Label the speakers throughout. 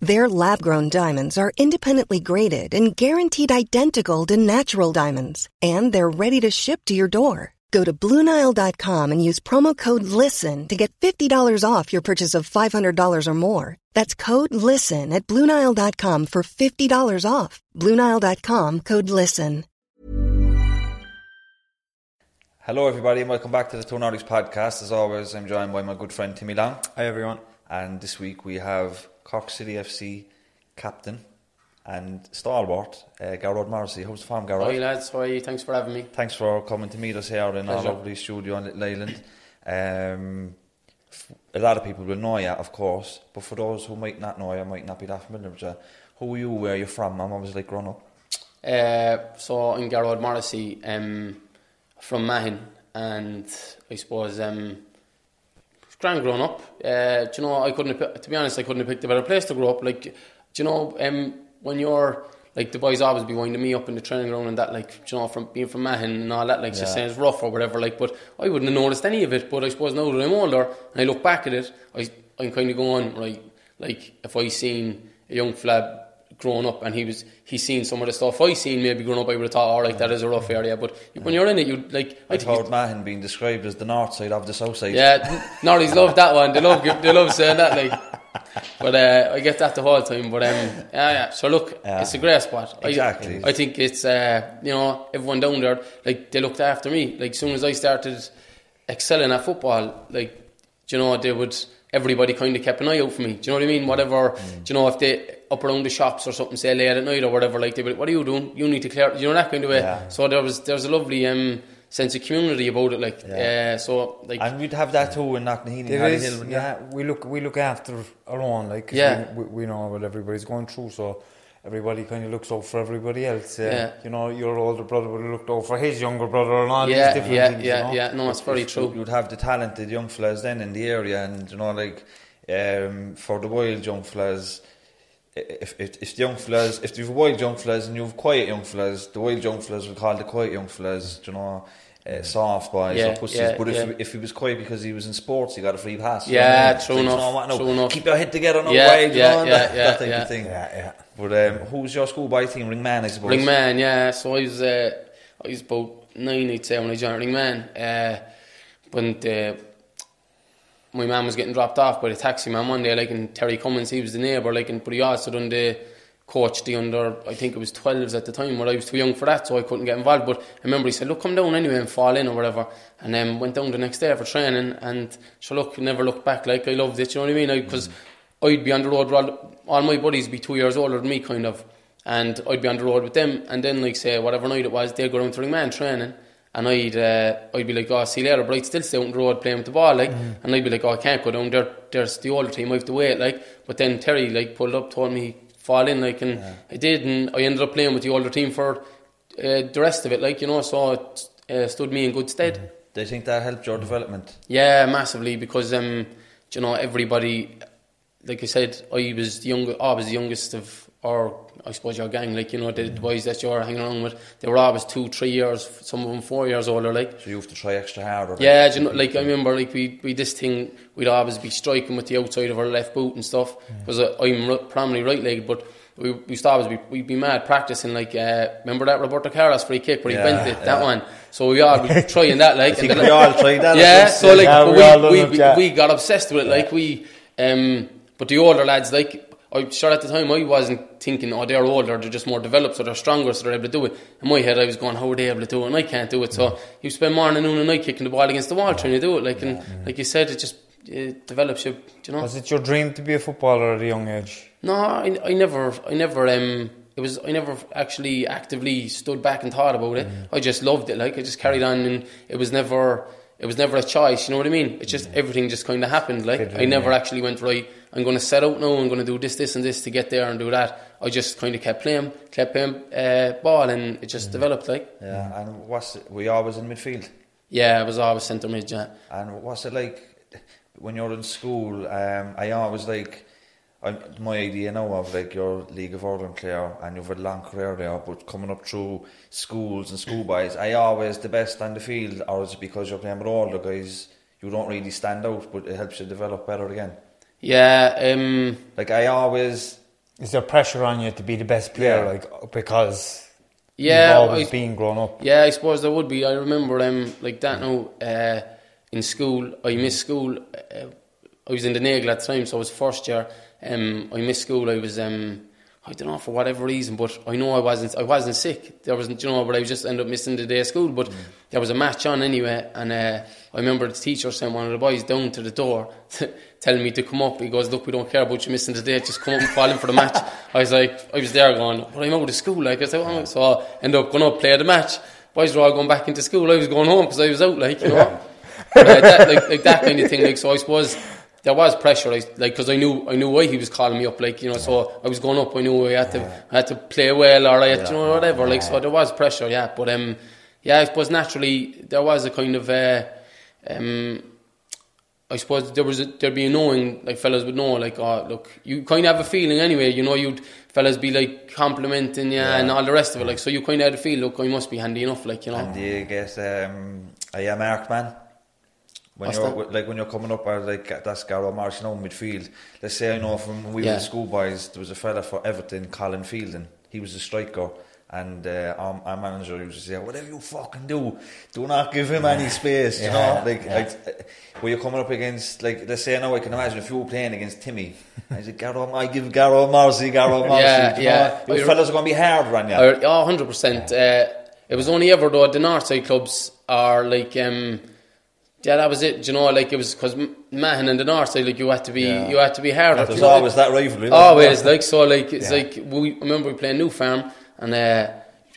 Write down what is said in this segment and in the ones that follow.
Speaker 1: Their lab grown diamonds are independently graded and guaranteed identical to natural diamonds, and they're ready to ship to your door. Go to BlueNile.com and use promo code LISTEN to get $50 off your purchase of $500 or more. That's code LISTEN at BlueNile.com for $50 off. BlueNile.com code LISTEN.
Speaker 2: Hello, everybody, and welcome back to the Two Norries podcast. As always, I'm joined by my good friend Timmy Long.
Speaker 3: Hi everyone.
Speaker 2: And this week we have Cork City FC captain and stalwart, uh, Gearóid Morrissey. How's the farm, Gearóid?
Speaker 4: Hi lads, how are you? Thanks for having me.
Speaker 2: Thanks for coming to meet us here in our lovely studio on Little Island. Um, a lot of people will know you, of course, but for those who might not know you, might not be that familiar with you, who are you, where are you from, and what was it like growing up?
Speaker 4: Uh, so I'm Gearóid Morrissey um, from Mahon, and I suppose um, grand growing up. Uh, do you know, I couldn't. To be honest, I couldn't have picked a better place to grow up. Like, do you know, um, when you're like the boys always be winding me up in the training ground and that, like, you know, from being from Mahon and all that, like, just saying it's rough or whatever. Like, but I wouldn't have noticed any of it. But I suppose now that I'm older and I look back at it, I, I'm kind of going right. Like, if I seen a young flab growing up and he was he's seen some of the stuff I seen maybe growing up I would have thought all right that is a rough area but when you're in it you like I
Speaker 2: I've
Speaker 4: think
Speaker 2: heard Mahon being described as the north side of the south side.
Speaker 4: yeah, Norries love that one. They love they love saying that like. But uh, I get that the whole time. But um, yeah, yeah. So look,
Speaker 2: Yeah.
Speaker 4: it's a great spot.
Speaker 2: Exactly.
Speaker 4: I, think it's uh, you know everyone down there like they looked after me. Like soon as I started excelling at football, like you know they would everybody kind of kept an eye out for me. Do you know what I mean? Whatever.
Speaker 2: Mm.
Speaker 4: Do you know if they up around the shops or something say late at night or whatever, like they would, what are you doing? You need to clear. You know that kind of way.
Speaker 2: Yeah.
Speaker 4: So there was there's a lovely um sense of community about it. Like
Speaker 2: Yeah.
Speaker 4: uh, so like
Speaker 2: And we'd have that too in Knocknaheeny,
Speaker 3: There
Speaker 2: Hill. wouldn't
Speaker 3: yeah, we look we look after our own, like 'cause
Speaker 4: Yeah.
Speaker 3: we, we, we know what everybody's going through, so everybody kind of looks out for everybody else. Uh,
Speaker 4: Yeah.
Speaker 3: You know, your older brother would have looked out for his younger brother and all
Speaker 4: yeah,
Speaker 3: these different
Speaker 4: yeah,
Speaker 3: things.
Speaker 4: yeah,
Speaker 3: you know?
Speaker 4: yeah. No, it's very true.
Speaker 2: You'd have the talented young fellas then in the area, and you know, like um, for the wild young fellas. If, if, if the young fellas, if you've wild young fellas and you've quiet young fellas, the wild young fellas will call the quiet young fellas, you know, uh, soft boys
Speaker 4: Yeah,
Speaker 2: or pussies.
Speaker 4: yeah,
Speaker 2: but if,
Speaker 4: yeah.
Speaker 2: he, if he was quiet because he was in sports, he got a free pass. you
Speaker 4: Yeah,
Speaker 2: know what I mean?
Speaker 4: true
Speaker 2: Like, you
Speaker 4: enough,
Speaker 2: know what, no,
Speaker 4: true enough.
Speaker 2: Keep your head together, no
Speaker 4: Yeah,
Speaker 2: wild, you
Speaker 4: yeah,
Speaker 2: know,
Speaker 4: yeah,
Speaker 2: that,
Speaker 4: yeah,
Speaker 2: that type
Speaker 4: yeah.
Speaker 2: of thing.
Speaker 3: Yeah, yeah.
Speaker 2: But um, your schoolboy team? Ringmahon, I suppose.
Speaker 4: Ringmahon, yeah. So I was, uh, I was about nine, I'd say, when I joined Ringmahon. Uh, the, my man was getting dropped off by the taxi man one day, like, and Terry Cummins, he was the neighbour, like, and but he also done the coach, the under, I think it was 12s at the time, where I was too young for that, so I couldn't get involved. But I remember he said, look, come down anyway and fall in or whatever. And then went down the next day for training, and so look, never looked back, like, I loved it, you know what I mean? Because I'd be on the road, all, all my buddies be two years older than me, kind of and I'd be on the road with them, and then like say whatever night it was, they'd go around to Ringmahon training, and I'd uh, I'd be like, oh, see you later, but I'd still stay out on the road playing with the ball, like, and I'd be like, oh, I can't go down there. There's the older team, I have to wait, like. But then Terry like pulled up, told me fall in, like, and I did, and I ended up playing with the older team for uh, the rest of it, like you know, so it uh, stood me in good stead.
Speaker 2: Do you think that helped your development?
Speaker 4: Yeah, massively because um, you know everybody, like I said, I was the young, I was the youngest of our, I suppose your gang, like you know the, the boys that you're hanging around with, they were always two, three years, some of them four years older, like.
Speaker 2: So you have to try extra harder.
Speaker 4: Yeah, you know, like I remember, like we we this thing, we'd always be striking with the outside of our left boot and stuff because I'm r- primarily right legged, but. We, we used to always be, we'd be mad practicing like uh, remember that Roberto Carlos free kick where he
Speaker 2: Yeah,
Speaker 4: bent it that
Speaker 2: yeah.
Speaker 4: one so we all be trying that like and
Speaker 2: we all tried that,
Speaker 4: yeah so like
Speaker 3: we,
Speaker 4: we, we, we got obsessed with it like we um but the older lads like I sure at the time I wasn't thinking oh they're older they're just more developed so they're stronger so they're able to do it in my head I was going how are they able to do it and I can't do it so you spend morning noon and night kicking the ball against the wall trying to do it like and like you said it just it develops you you know
Speaker 3: Was it your dream to be a footballer at a young age?
Speaker 4: no, I, I never, I never. Um, it was I never actually actively stood back and thought about it. I just loved it. Like I just carried on, and it was never it was never a choice. You know what I mean? It's just everything just kind of happened. Like I never actually went right. I'm going to set out now. I'm going to do this, this, and this to get there and do that. I just kind of kept playing, kept playing uh, ball, and it just developed. Like
Speaker 2: Yeah, and what's it, were you always in midfield?
Speaker 4: yeah, I was always centre mid. Yeah.
Speaker 2: And what's it like when you're in school? Um, I always like I, my idea now of like your League of Ireland player and you've had a long career there, but coming up through schools and schoolboys, I always the best on the field, or is it because you're playing with all the guys? You don't really stand out, but it helps you develop better again.
Speaker 4: Yeah, um,
Speaker 2: Like I always,
Speaker 3: Is there pressure on you to be the best player,
Speaker 2: Yeah.
Speaker 3: like because
Speaker 4: yeah.
Speaker 3: you've always
Speaker 4: I-
Speaker 3: been grown up?
Speaker 4: Yeah, I suppose there would be. I remember um, like that now uh, in school. I missed school. Uh, I was in the Nagle at the time, so I was first year. Um, I missed school. I was um, I don't know for whatever reason, but I know I wasn't. I wasn't sick. There wasn't, you know, but I just ended up missing the day of school. But there was a match on anyway, and uh, I remember the teacher sent one of the boys down to the door, telling me to come up. He goes, "Look, we don't care about you missing the day. Just come up and fall in for the match." I was like, I was there going, "But I'm out of school." Like I said, "Oh," so I ended up going up play the match. Boys were all going back into school. I was going home because I was out. Like you know, But, uh, that, like, like that kind of thing. Like so, I suppose there was pressure. Like because I knew I knew why he was calling me up. Like you know, so I was going up. I knew I had to I had to play well or I had you know whatever. Like so, there was pressure. Yeah, but um, yeah, I suppose naturally there was a kind of uh, um. I suppose there was a, there'd be a knowing, like fellas would know, like, oh, look, you kind of have a feeling anyway, you know, you'd fellas be like complimenting you and all the rest of it, like, so you kind of had a feel, look, I must be handy enough, like, you know.
Speaker 2: and you get um, are you a marked man? When
Speaker 4: What's
Speaker 2: you're
Speaker 4: that?
Speaker 2: like when you're coming up as like that's Garrow Marsh, midfield. Let's say I know from when we
Speaker 4: Yeah.
Speaker 2: were schoolboys, there was a fella for Everton, Colin Fielding. He was a striker, and uh, our, our manager used to say, "Whatever you fucking do, do not give him any space." You know, like, like when you're coming up against, like, let's say now I can imagine if you were playing against Timmy. I said, Garrow, I give Garo Marcy, Garo Marcy.
Speaker 4: Yeah,
Speaker 2: you
Speaker 4: yeah.
Speaker 2: Know? Fellas are going to be hard on you.
Speaker 4: Oh, 100%. Uh, it was only ever though the North Northside clubs are like, um, yeah, that was it. Do you know, like it was because Mahon and the Northside, like you had to be, you had to be harder.
Speaker 2: There's
Speaker 4: you know,
Speaker 2: always that rivalry.
Speaker 4: Always, like so, like it's like we I remember we playing New Farm, and uh,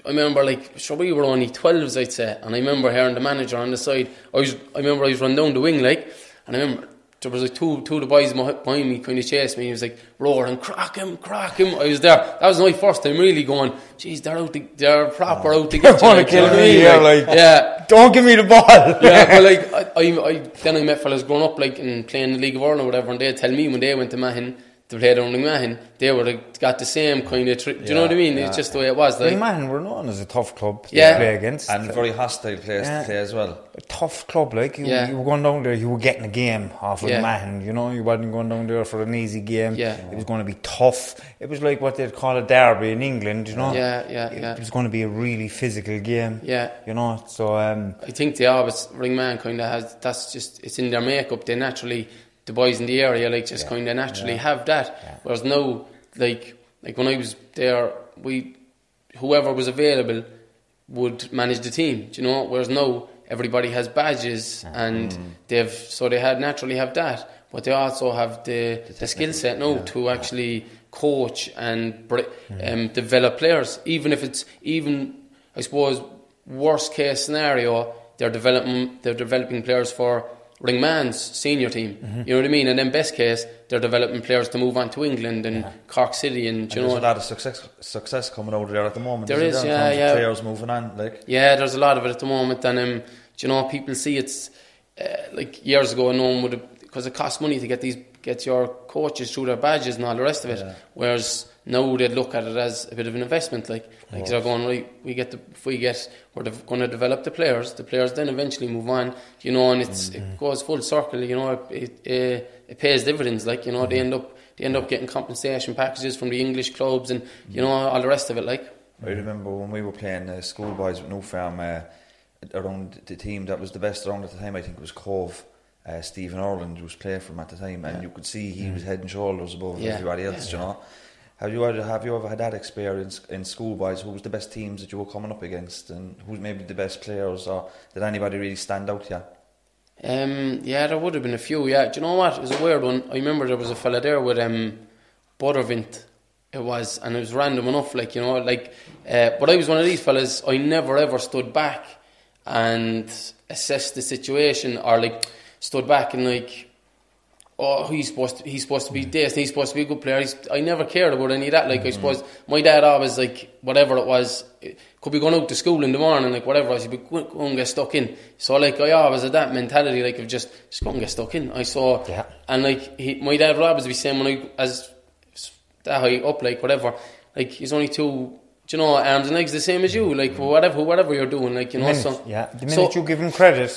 Speaker 4: I remember like sure we were only twelves, I'd say, and I remember hearing the manager on the side. I was, I remember I was run down the wing, like, and I remember there was like two, two of the boys behind me kind of chased me. He was like roaring, "Crack him, crack him!" I was there. That was my first time really going. Jeez, they're out, to, they're proper out to oh. get you.
Speaker 3: wanna
Speaker 4: you know
Speaker 3: kill me, yeah,
Speaker 4: Like,
Speaker 3: like-
Speaker 4: yeah,
Speaker 3: Don't give me the ball.
Speaker 4: yeah, but like I, I, I then I met fellas growing up like and playing the League of Ireland or whatever, and they'd tell me when they went to Mahon to play down in Mahon, they were like, got the same kind of. Tri- do you know what I mean? It's just the way it was.
Speaker 3: Well,
Speaker 4: Like,
Speaker 3: man, we're known as a tough club to
Speaker 4: Yeah.
Speaker 3: play against.
Speaker 2: and very hostile place
Speaker 3: Yeah.
Speaker 2: to play as well.
Speaker 3: a tough club, like you,
Speaker 4: Yeah.
Speaker 3: you were going down there, you were getting a game off of
Speaker 4: Yeah.
Speaker 3: Mahon, you know, you wasn't going down there for an easy game.
Speaker 4: Yeah.
Speaker 3: It was going to be tough. It was like what they'd call a derby in England, you know.
Speaker 4: Yeah, yeah,
Speaker 3: it,
Speaker 4: yeah.
Speaker 3: It was going to be a really physical game.
Speaker 4: Yeah.
Speaker 3: You know, so um,
Speaker 4: I think they always Ringmahon kind of has. That's just it's in their makeup. They naturally the boys in the area like just kind of naturally have that. Whereas now, like like when I was there, we whoever was available would manage the team. Do you know? Whereas now everybody has badges and they've so they had naturally have that, but they also have the the, skill set now to actually coach and br- um, develop players. Even if it's even I suppose worst case scenario, they're developing they're developing players for Ringmahon's senior team. You know what I mean? And then best case, they're developing players to move on to England and Cork City and do you
Speaker 2: And
Speaker 4: know
Speaker 2: there's a lot of success success coming out of there at the moment.
Speaker 4: There
Speaker 2: isn't
Speaker 4: is,
Speaker 2: in
Speaker 4: yeah,
Speaker 2: of
Speaker 4: yeah.
Speaker 2: Players moving on, like
Speaker 4: Yeah, there's a lot of it at the moment, and um, you know people see it's uh, like years ago, no one would have because it costs money to get these get your coaches through their badges and all the rest of it. Whereas now they'd look at it as a bit of an investment, like like they're going right. We get the if we get we're de- going to develop the players. The players then eventually move on, you know, and it's it goes full circle. You know, it it, uh, it pays dividends. Like you know, they end up they end up getting compensation packages from the English clubs and you know all the rest of it. Like
Speaker 2: I remember when we were playing uh, schoolboys with New Farm uh, around the team that was the best around at the time. I think it was Cobh. Uh, Stephen Orland was playing for him at the time, and you could see he was head and shoulders above
Speaker 4: Yeah.
Speaker 2: everybody else. You know, have you ever have you ever had that experience in schoolboys? Who was the best teams that you were coming up against, and who's maybe the best players, or did anybody really stand out? Yeah,
Speaker 4: Um, yeah, there would have been a few. Yeah, do you know what? It was a weird one. I remember there was a fella there with um, Buttevant. It was, and it was random enough, like you know, like. Uh, but I was one of these fellas. I never ever stood back and assessed the situation, or like stood back and like, oh, he's supposed to, he's supposed to be this, and he's supposed to be a good player. He's, I never cared about any of that. Like I suppose my dad always like whatever it was, it could be going out to school in the morning, like whatever he'd be go, and get stuck in. So like I always had that mentality, like of just just go and get stuck in. I saw,
Speaker 3: Yeah.
Speaker 4: and like he, my dad would always be saying when I as that high up, like whatever, like he's only two. do You know, arms and legs the same as you, like mm. whatever, whatever you're doing, like you know.
Speaker 3: minute,
Speaker 4: so
Speaker 3: yeah, the
Speaker 4: so-
Speaker 3: minute you give him credit,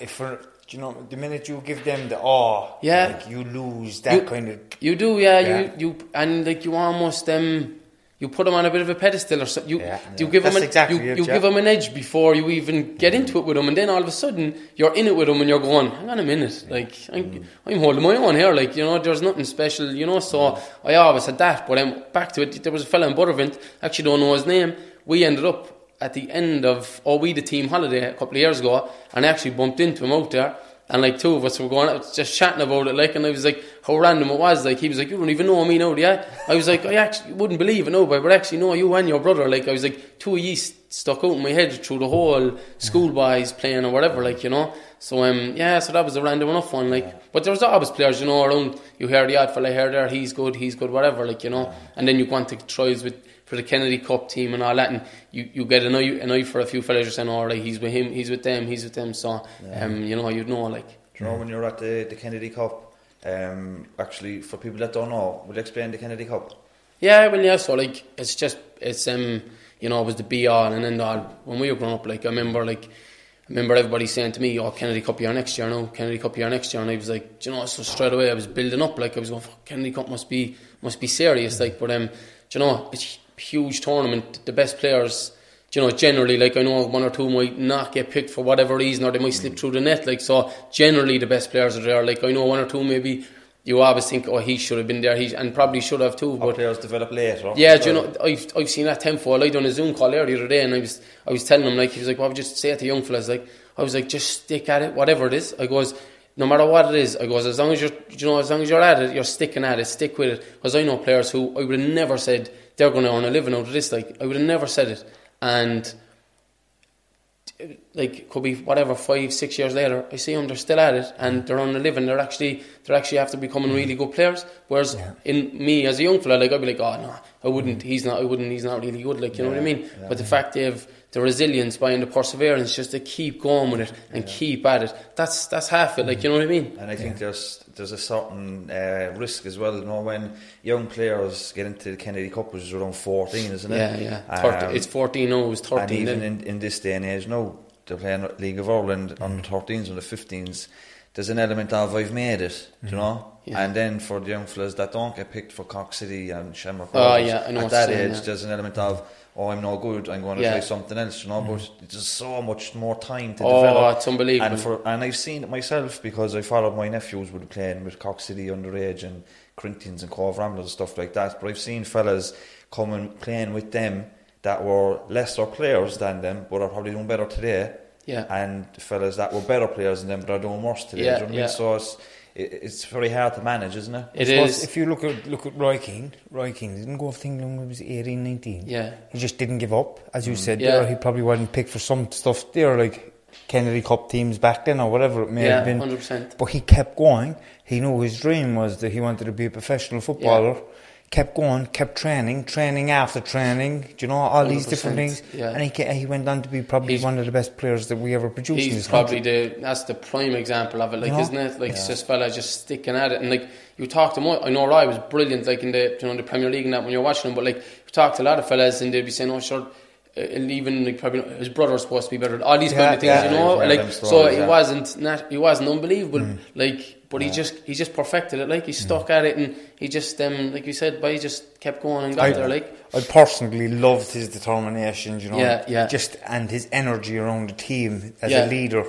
Speaker 3: if for you know, the minute you give them the awe,
Speaker 4: Yeah.
Speaker 3: like you lose that
Speaker 4: you,
Speaker 3: kind of.
Speaker 4: You do, yeah,
Speaker 3: Yeah.
Speaker 4: You you and like you almost um you put them on a bit of a pedestal or something. You
Speaker 3: Yeah.
Speaker 4: you
Speaker 3: Yeah.
Speaker 4: give them an,
Speaker 3: exactly
Speaker 4: you,
Speaker 3: it,
Speaker 4: you give them an edge before you even get into it with them, and then all of a sudden you're in it with them and you're going, hang on a minute, like I'm,
Speaker 3: Mm.
Speaker 4: I'm holding my own here, like you know, there's nothing special, you know. So I always had that, but um, back to it. There was a fella in Buttevant, actually don't know his name. We ended up at the end of oh we the team holiday a couple of years ago, and I actually bumped into him out there. And like two of us were going out, just chatting about it, like, and I was like, how random it was. Like, he was like, you don't even know me now, do you? I was like, I actually wouldn't believe it, no, but I would actually know you and your brother. Like, I was like, two of ye stuck out in my head through the whole school schoolboys playing or whatever, like, you know. So, um, yeah, so that was a random enough one, like. But there's always players, you know, around, you hear the odd fella here, there, he's good, he's good, whatever, like, you know. And then you go on to trials with, for the Kennedy Cup team and all that, and you, you get an eye, an eye for a few fellas, you're saying, all right, he's with him, he's with them, he's with them, so, um, you know, you'd know, like.
Speaker 2: Do you know when you're at the, the Kennedy Cup? Um, actually, for people that don't know, will you explain the Kennedy Cup?
Speaker 4: Yeah, well, yeah. So like, it's just it's um, you know, it was the be all and end all when we were growing up. Like, I remember like, I remember everybody saying to me, "Oh, Kennedy Cup year next year, no, Kennedy Cup year next year," and I was like, you know, so straight away I was building up. Like, I was going, Fuck, Kennedy Cup must be must be serious. Like, but um, do you know, it's a huge tournament. The best players. You know, generally, like I know one or two might not get picked for whatever reason, or they might slip mm. through the net. Like so, generally the best players are there. Like I know one or two maybe you always think, oh, he should have been there, he and probably should have too. But
Speaker 2: players develop later.
Speaker 4: yeah, do you know, I've, I've seen that tenfold. I done a Zoom call there the other day, and I was I was telling him like he was like, "What would you say it to young fellas?" Like I was like, "Just stick at it, whatever it is." I goes, "No matter what it is," I goes, "As long as you're, you know, as long as you're at it, you're sticking at it, stick with it." Because I know players who I would have never said they're going to earn a living out of this. Like I would have never said it, and like could be whatever five six years later I see them they're still at it and they're on a living. They're actually they're actually after becoming really good players. Whereas in me as a young fella like I'd be like oh no I wouldn't. Mm. He's not I wouldn't he's not really good like you know what I mean? but the fact they have the resilience behind the perseverance just to keep going with it and keep at it that's that's half it like you know what I mean
Speaker 2: And I think there's there's a certain uh, risk as well. You know, when young players get into the Kennedy Cup, which is around 14, isn't it?
Speaker 4: yeah yeah 30,
Speaker 2: Um,
Speaker 4: it's 14 no it was 13
Speaker 2: and even in, in this day and age no, they're playing League of Ireland
Speaker 4: Mm.
Speaker 2: the 13s, and the 15s. There's an element of I've made it, do you know.
Speaker 4: Yeah.
Speaker 2: And then for the young fellas that don't get picked for Cork City and Shamrock
Speaker 4: Oh,
Speaker 2: Rovers,
Speaker 4: yeah, I know
Speaker 2: at
Speaker 4: what
Speaker 2: that
Speaker 4: saying,
Speaker 2: age,
Speaker 4: yeah.
Speaker 2: there's an element of oh, I'm no good. I'm going to
Speaker 4: Yeah.
Speaker 2: try something else, you know. But mm. there's so much more time to
Speaker 4: Oh,
Speaker 2: develop.
Speaker 4: it's unbelievable.
Speaker 2: And for and I've seen it myself because I followed my nephews would be playing with Cork City underage and Corinthians and Cobh Ramblers and stuff like that. But I've seen fellas coming playing with them that were lesser players than them, but are probably doing better today.
Speaker 4: Yeah.
Speaker 2: And fellas that were better players than them, but are doing worse today.
Speaker 4: Yeah,
Speaker 2: you know what I
Speaker 4: yeah.
Speaker 2: mean? So it's very hard to manage, isn't it?
Speaker 4: It is.
Speaker 3: If you look at look at Roy Keane, Roy Keane didn't go off to England when he was 18, 19.
Speaker 4: Yeah.
Speaker 3: He just didn't give up. As you mm. said
Speaker 4: Yeah.
Speaker 3: there, he probably wasn't picked for some stuff there, like Kennedy Cup teams back then or whatever it may
Speaker 4: Yeah,
Speaker 3: have been.
Speaker 4: 100%.
Speaker 3: But he kept going. He knew his dream was that he wanted to be a professional footballer. Kept going, kept training, training after training, do you know, all these different things.
Speaker 4: yeah.
Speaker 3: And he, he went on to be probably
Speaker 4: He's-
Speaker 3: one of the best players that we ever produced in
Speaker 4: He's
Speaker 3: this
Speaker 4: probably
Speaker 3: country.
Speaker 4: the that's the prime example of it, like
Speaker 3: You know?
Speaker 4: isn't it? Like it's just fella just sticking at it, and like you talk to him. I know Roy was brilliant, like in the you know the Premier League and that when you're watching him, but like you talk to a lot of fellas and they'd be saying, "Oh, sure." uh, And even like probably his brother's supposed to be better. All these kind of things,
Speaker 3: yeah.
Speaker 4: you know.
Speaker 2: Yeah,
Speaker 4: like so, he
Speaker 2: yeah.
Speaker 4: wasn't not he wasn't unbelievable.
Speaker 3: Mm.
Speaker 4: Like, but he just he just perfected it. Like he stuck at it, and he just um like you said, but he just kept going and got
Speaker 3: I,
Speaker 4: there. Like
Speaker 3: I personally loved his determination, you know,
Speaker 4: Yeah, yeah.
Speaker 3: just and his energy around the team as
Speaker 4: Yeah.
Speaker 3: a leader,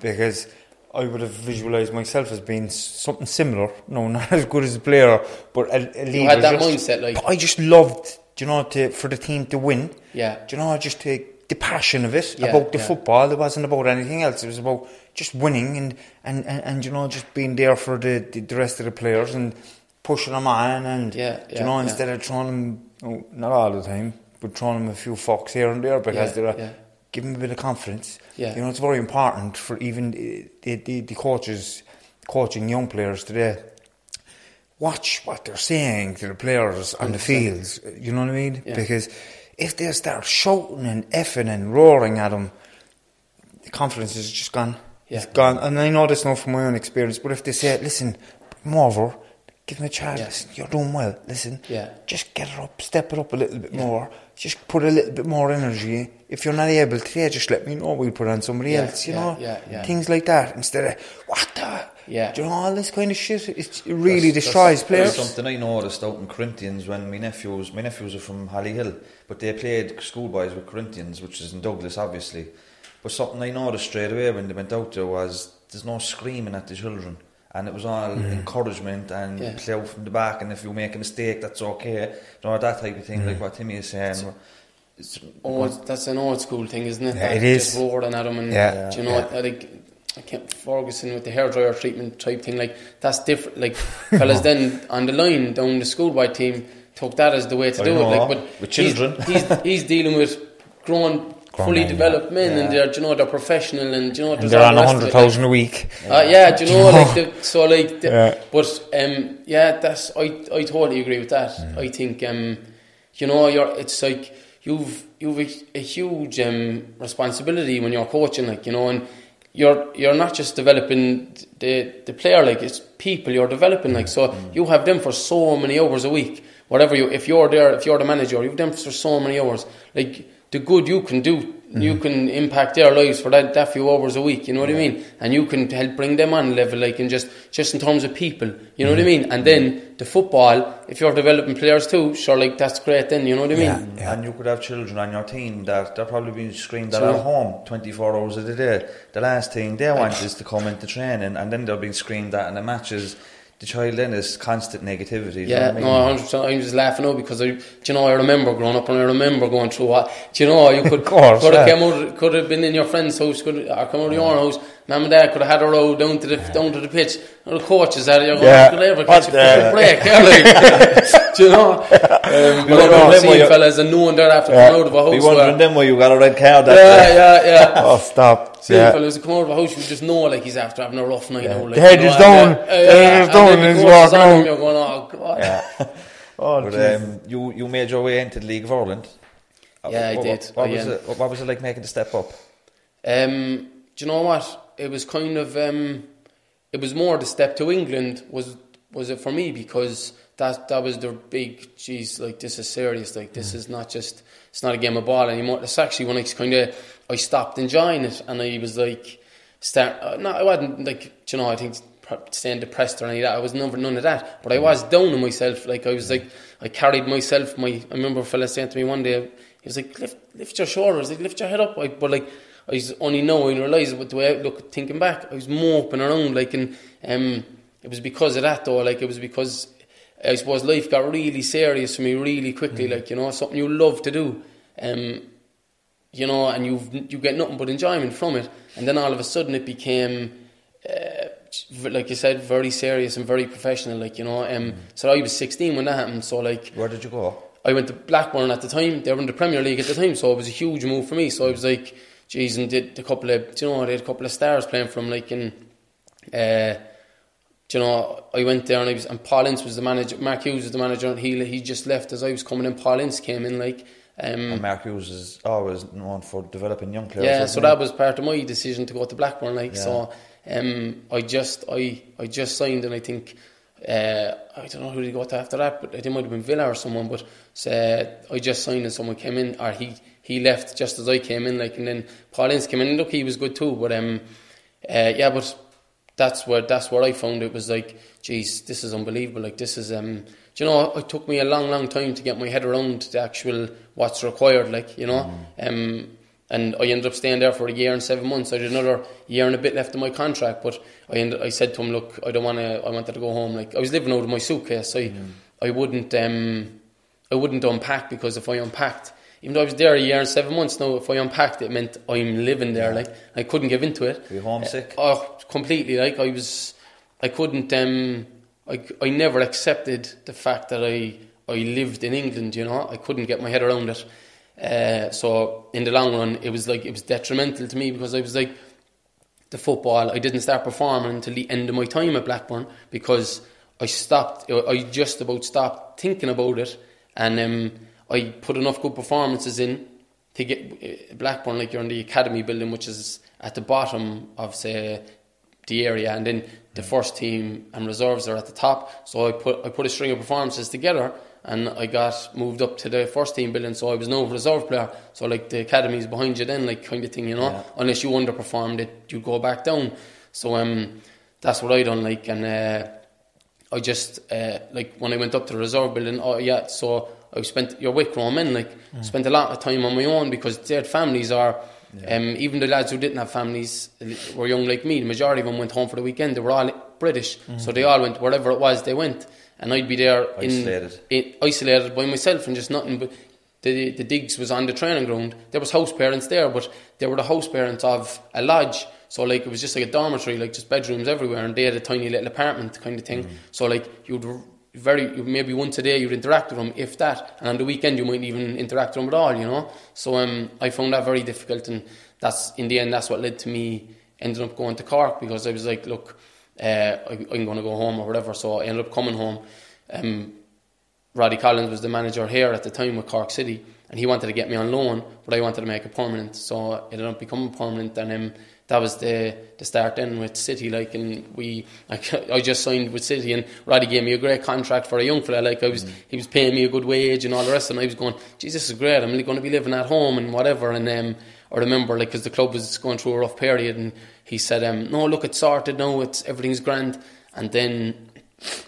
Speaker 3: because I would have visualised myself as being something similar. No, not as good as a player, but a, a leader.
Speaker 4: had that
Speaker 3: just-
Speaker 4: mindset, like-
Speaker 3: I just loved, you know, to, for the team to win.
Speaker 4: Yeah.
Speaker 3: do you know, I just to, the passion of it
Speaker 4: Yeah,
Speaker 3: about the
Speaker 4: yeah.
Speaker 3: football. It wasn't about anything else. It was about just winning and and, and, and you know just being there for the, the, the rest of the players and. pushing them on, and
Speaker 4: Yeah,
Speaker 3: you know, instead of throwing them, oh, not all the time, but throwing them a few fucks here and there because they're give them a bit of confidence.
Speaker 4: Yeah.
Speaker 3: You know, it's very important for even the, the, the coaches coaching young players today. Watch what they're saying to the players on the fields. You know what I mean?
Speaker 4: Yeah.
Speaker 3: Because if they start shouting and effing and roaring at them, the confidence is just gone.
Speaker 4: Yeah.
Speaker 3: It's gone. And I know this now from my own experience, but if they say, listen, come over, give them a chance,
Speaker 4: Yeah.
Speaker 3: listen, you're doing well, listen,
Speaker 4: Yeah.
Speaker 3: just get it up, step it up a little bit more, just put a little bit more energy. If you're not able today, just let me know, we'll put on somebody
Speaker 4: Yeah,
Speaker 3: else, you
Speaker 4: yeah,
Speaker 3: know?
Speaker 4: yeah, yeah.
Speaker 3: Things like that, instead of, what the?
Speaker 4: Yeah.
Speaker 3: Do you know, all this kind of shit, it really
Speaker 2: That's-
Speaker 3: destroys
Speaker 2: that's,
Speaker 3: players.
Speaker 2: That's something I noticed out in Corinthians when my nephews, my nephews are from Hollyhill, but they played schoolboys with Corinthians, which is in Douglas, obviously. But something I noticed straight away when they went out there was there's no screaming at the children. And it was all
Speaker 3: Mm.
Speaker 2: encouragement and
Speaker 4: Yeah.
Speaker 2: play out from the back. And if you make a mistake, that's okay. You know, that type of thing,
Speaker 3: Mm.
Speaker 2: like what Timmy is saying. It's,
Speaker 4: Old, that's an old school thing, isn't it?
Speaker 3: Yeah,
Speaker 4: That
Speaker 3: it is.
Speaker 4: Just roaring at them and
Speaker 3: Yeah.
Speaker 4: you know
Speaker 3: Yeah.
Speaker 4: I think I can't Ferguson with the hairdryer treatment type thing. Like that's different. Like fellas then on the line down the schoolboy team took that as the way to
Speaker 2: I
Speaker 4: do
Speaker 2: know,
Speaker 4: it. Like, but
Speaker 2: with
Speaker 4: he's-
Speaker 2: children.
Speaker 4: he's, he's dealing with grown. Fully
Speaker 3: men,
Speaker 4: developed men, and they're, you know, they're professional, and you know,
Speaker 3: and they're on
Speaker 4: the
Speaker 3: a
Speaker 4: rest of
Speaker 3: hundred
Speaker 4: it, like-
Speaker 3: a week.
Speaker 4: uh, yeah, do you know,
Speaker 3: know?
Speaker 4: like the, so like, the,
Speaker 3: Yeah.
Speaker 4: but um, yeah, that's I I totally agree with that.
Speaker 3: Mm.
Speaker 4: I think um, you know, you're it's like you've you've a, a huge um responsibility when you're coaching, like you know, and you're you're not just developing the the player, like it's people you're developing, like so
Speaker 3: Mm.
Speaker 4: you have them for so many hours a week. Whatever you, if you're there, if you're the manager, you've them for so many hours. Like the good you can do,
Speaker 3: Mm.
Speaker 4: you can impact their lives for that, that few hours a week. You know what I mean? And you can help bring them on level, like in just just in terms of people. You know what I
Speaker 3: Mm.
Speaker 4: mean? And then the football, if you're developing players too, sure, like that's great. Then you know what I mean?
Speaker 3: Yeah.
Speaker 2: And you could have children on your team that they're probably being screamed at at home 24 hours of the day. The last thing they want is to come into training and then they're being screamed at in the matches. The child then is constant negativity. you know
Speaker 4: Yeah,
Speaker 2: what I
Speaker 4: no,
Speaker 2: mean?
Speaker 4: hundred percent. I'm just laughing now because I, do you know, I remember growing up and I remember going through what, do you know, you could,
Speaker 3: course,
Speaker 4: could have
Speaker 3: yeah.
Speaker 4: come out, could have been in your friend's house, could have, or come out of your house. Mum and dad could have had a row down to the down to the pitch. And the coaches out of your
Speaker 3: Yeah.
Speaker 4: going, could ever
Speaker 3: What
Speaker 4: catch a
Speaker 3: the-
Speaker 4: fucking break? Yeah, like, do you know? Um, but I remember seeing
Speaker 2: you-
Speaker 4: fellas and knowing they're after
Speaker 3: Yeah.
Speaker 4: coming out of a house.
Speaker 2: Be
Speaker 4: where-
Speaker 2: wondering then why you got a red card. That
Speaker 4: yeah, yeah, yeah.
Speaker 3: Oh, stop.
Speaker 4: Seeing
Speaker 3: Yeah.
Speaker 4: fellas who come out of a house, you just know like he's after having a rough night. now, Like,
Speaker 3: The head
Speaker 4: you know,
Speaker 3: is down.
Speaker 4: uh,
Speaker 3: The head is down
Speaker 4: then the
Speaker 3: and he's
Speaker 4: coach
Speaker 3: walking
Speaker 4: on
Speaker 3: out.
Speaker 4: You're going, oh god.
Speaker 3: Oh,
Speaker 2: But um, you, you made your way into the League of Ireland. Uh,
Speaker 4: Yeah, I did.
Speaker 2: What, what was it, what was it like making the step up?
Speaker 4: Um, do you know what? It was kind of um, it was more the step to England was was it for me because that that was the big geez like this is serious like this is not just it's not a game of ball anymore. It's actually when I kind of I stopped enjoying it and I was like start uh, no I wasn't like you know I think staying depressed or any of that I was never none of that. But I was down on myself like I was like I carried myself my I remember a fella saying to me one day he was like lift lift your shoulders like lift your head up. I, but like I was only now I realised but the way I look thinking back I was moping around like and um it was because of that though like it was because I suppose life got really serious for me really quickly like you know something you love to do um you know, and you you get nothing but enjoyment from it, and then all of a sudden it became, uh, like you said, very serious and very professional. Like you know, um, so I was sixteen when that happened. So like,
Speaker 2: Where did you go?
Speaker 4: I went to Blackburn at the time. They were in the Premier League at the time, so it was a huge move for me. So I was like, geez, and did a couple of, do you know, I had a couple of stars playing from like in, uh, do you know, I went there and I was, and Paul Ince was the manager. Mark Hughes was the manager, and he he just left as I was coming in. Paul Ince came in like. Um,
Speaker 2: And Mark Hughes is always known for developing young players.
Speaker 4: yeah, so that was part of my decision to go to Blackburn. Like so, um, I just I I just signed, and I think uh, I don't know who they got after that, but it might have been Villa or someone. But uh, I just signed, and someone came in, or he he left just as I came in. Like, and then Paul Ince came in. and Look, he was good too, but um, uh, yeah, but that's where that's where I found it was like, geez, this is unbelievable. Like this is um, do you know, it took me a long, long time to get my head around the actual what's required. Like you know, um, and I ended up staying there for a year and seven months. I did another year and a bit left of my contract, but I ended, I said to him, look, I don't want to. I wanted to go home. Like I was living out of my suitcase. I I wouldn't um, I wouldn't unpack because if I unpacked. Even though I was there a year and seven months now, if I unpacked it, meant I'm living there. Like I couldn't give into it.
Speaker 2: Were you homesick?
Speaker 4: Oh, completely. Like I was, I couldn't. Um, I, I never accepted the fact that I I lived in England. You know, I couldn't get my head around it. Uh, so in the long run, it was like it was detrimental to me because I was like the football. I didn't start performing until the end of my time at Blackburn because I stopped. I just about stopped thinking about it, and um, I put enough good performances in to get uh, Blackburn. Like you're in the academy building, which is at the bottom of say the area, and then the first team and reserves are at the top. So I put I put a string of performances together, and I got moved up to the first team building. So I was no reserve player. So like the academies behind you, then like kind of thing, you know.
Speaker 2: Yeah.
Speaker 4: Unless you underperformed, it you go back down. So um, that's what I done. Like and. Uh, I just uh, like when I went up to the reserve building. Oh yeah, so I spent your with grown men like spent a lot of time on my own because their families are. Um, even the lads who didn't have families were young like me. The majority of them went home for the weekend. They were all British, so they all went wherever it was they went, and I'd be there
Speaker 2: Isolated.
Speaker 4: in, in isolated by myself and just nothing. But the the digs was on the training ground. There was house parents there, but they were the house parents of a lodge. So like it was just like a dormitory, like just bedrooms everywhere, and they had a tiny little apartment kind of thing. So like you'd very maybe once a day you'd interact with them, if that, and on the weekend you might even interact with them at all, you know. So um, I found that very difficult, and that's in the end that's what led to me ending up going to Cork because I was like, look, uh, I, I'm going to go home or whatever. So I ended up coming home. Um, Roddy Collins was the manager here at the time with Cork City, and he wanted to get me on loan, but I wanted to make it permanent. So it ended up becoming permanent, and um, that was the the start then with City. Like, and we, like, I just signed with City, and Roddy gave me a great contract for a young fella. Like, I was, he was paying me a good wage and all the rest, and I was going, "Geez, this is great. I'm really going to be living at home and whatever." And um, I remember, like, because the club was going through a rough period, and he said, um, "No, look, it's sorted now. It's everything's grand." And then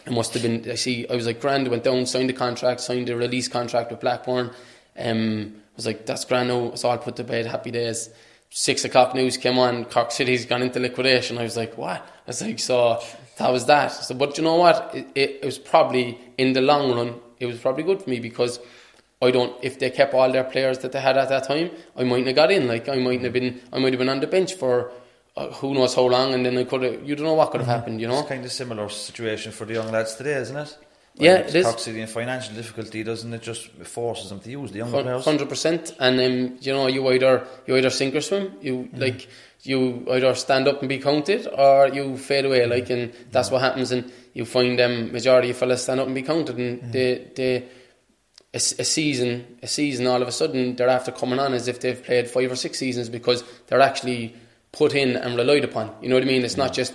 Speaker 4: it must have been. I see. I was like grand. Went down, signed the contract, signed the release contract with Blackburn. Um, I was like, that's grand. Now it's all put to bed. Happy days. Six o'clock news came on. Cork City's gone into liquidation. I was like, what? I was like, so that was that. So, but you know what? It, it, it was probably in the long run. It was probably good for me because I don't. If they kept all their players that they had at that time, I mightn't have got in. Like I mightn't have been. I might have been on the bench for. Uh, who knows how long, and then I could have. You don't know what could have happened, you know.
Speaker 2: It's kind of similar situation for the young lads today, isn't it?
Speaker 4: Yeah, it is.
Speaker 2: Cork City in financial difficulty, doesn't it? Just forces them to use the younger players.
Speaker 4: Hundred percent, and um, you know, you either you either sink or swim. You mm. like you either stand up and be counted, or you fade away. Mm. Like, and that's what happens. And you find them majority of fellas stand up and be counted, and mm. they they a, a season a season all of a sudden they're after coming on as if they've played five or six seasons because they're actually put in and relied upon. You know what I mean? It's not just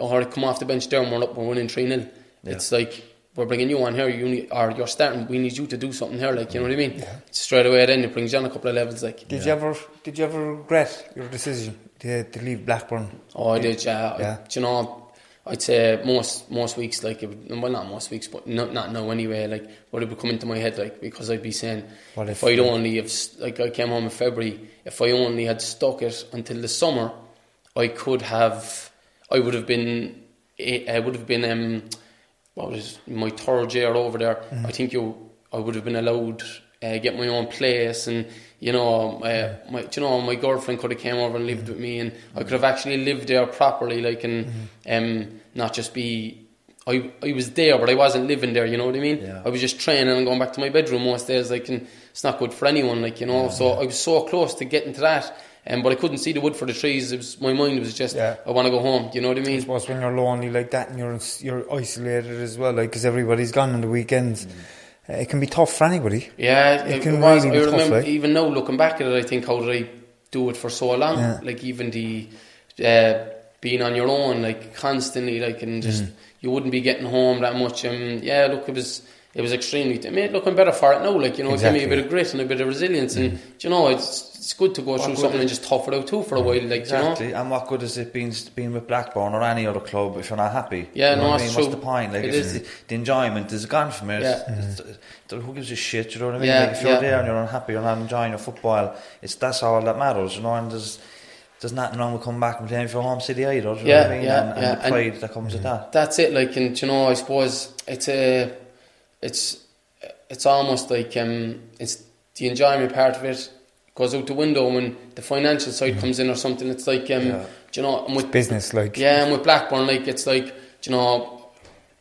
Speaker 4: oh, come off the bench there and we're up, we're winning three 0 It's like we're bringing you on here, you need, or you're starting. We need you to do something here, like you know what I mean. Yeah. Straight away, then it brings you on a couple of levels, like.
Speaker 3: Did you ever did you ever regret your decision to, to leave Blackburn?
Speaker 4: Oh, I did, yeah. I-
Speaker 3: Yeah.
Speaker 4: do you know, I'd say most most weeks, like, would, well, not most weeks, but not not now anyway. Like, what it would come into my head, like, because I'd be saying,
Speaker 3: What
Speaker 4: if,
Speaker 3: if-
Speaker 4: I'd only have, like, I came home in February, if I only had stuck it until the summer, I could have, I would have been, I would have been, um, what was my third year over there. I think you, I would have been allowed uh, get my own place, and you know, uh, my, you know, my girlfriend could have came over and lived with me, and I could have actually lived there properly, like, and um, not just be. I, I was there, but I wasn't living there. You know what I mean?
Speaker 2: Yeah.
Speaker 4: I was just training and going back to my bedroom most days. Like, and it's not good for anyone. Like, you know. so I was so close to getting to that, um, but I couldn't see the wood for the trees. It was my mind was just,
Speaker 3: Yeah.
Speaker 4: I want to go home. You know what I
Speaker 3: I
Speaker 4: mean?
Speaker 3: suppose when you're lonely like that and you're you're isolated as well, like because everybody's gone on the weekends, uh, it can be tough for anybody.
Speaker 4: Yeah,
Speaker 3: It
Speaker 4: it,
Speaker 3: can
Speaker 4: was.
Speaker 3: really be
Speaker 4: I
Speaker 3: tough, like.
Speaker 4: even now looking back at it, I think how did I do it for so long?
Speaker 3: Yeah.
Speaker 4: Like even the uh, being on your own, like constantly, like and just
Speaker 3: Mm.
Speaker 4: you wouldn't be getting home that much. Um, yeah, look, it was it was extremely. It made looking better for it now. Like you know, it gave me a bit of grit and a bit of resilience, and you know, it's it's good to go through something
Speaker 2: is-
Speaker 4: and just tough it out too for a while. Like
Speaker 2: Exactly,
Speaker 4: you know.
Speaker 2: and what good is it being being with Blackburn or any other club if you're not happy?
Speaker 4: Yeah,
Speaker 2: you know
Speaker 4: no,
Speaker 2: what I
Speaker 4: it's
Speaker 2: mean?
Speaker 4: true.
Speaker 2: What's the point? Like, it's,
Speaker 4: is.
Speaker 2: the enjoyment is gone from it.
Speaker 4: Yeah.
Speaker 2: It's- it's- who gives a shit? You know what I mean?
Speaker 4: Yeah,
Speaker 2: like, if you're
Speaker 4: yeah.
Speaker 2: there and you're unhappy, you're not enjoying your football. It's that's all that matters, you know. And there's there's nothing wrong with coming back and playing for home city either. Do you know
Speaker 4: Yeah,
Speaker 2: what I mean?
Speaker 4: yeah,
Speaker 2: and, and
Speaker 4: yeah.
Speaker 2: the
Speaker 4: And-
Speaker 2: pride that comes with that.
Speaker 4: That's it. Like, and you know, I suppose it's a, it's, it's almost like um, it's the enjoyment part of it goes out the window when the financial side comes in or something. It's like, um,
Speaker 2: Yeah.
Speaker 4: do you know, with
Speaker 3: Business, like
Speaker 4: yeah, and with Blackburn, like it's like, do you know,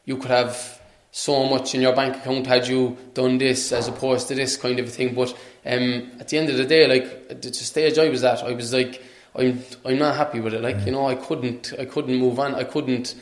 Speaker 4: you could have so much in your bank account had you done this as opposed to this kind of a thing. But um, at the end of the day, like the stage I was at, I was like, I'm I'm not happy with it. Like you know, I couldn't I couldn't move on. I couldn't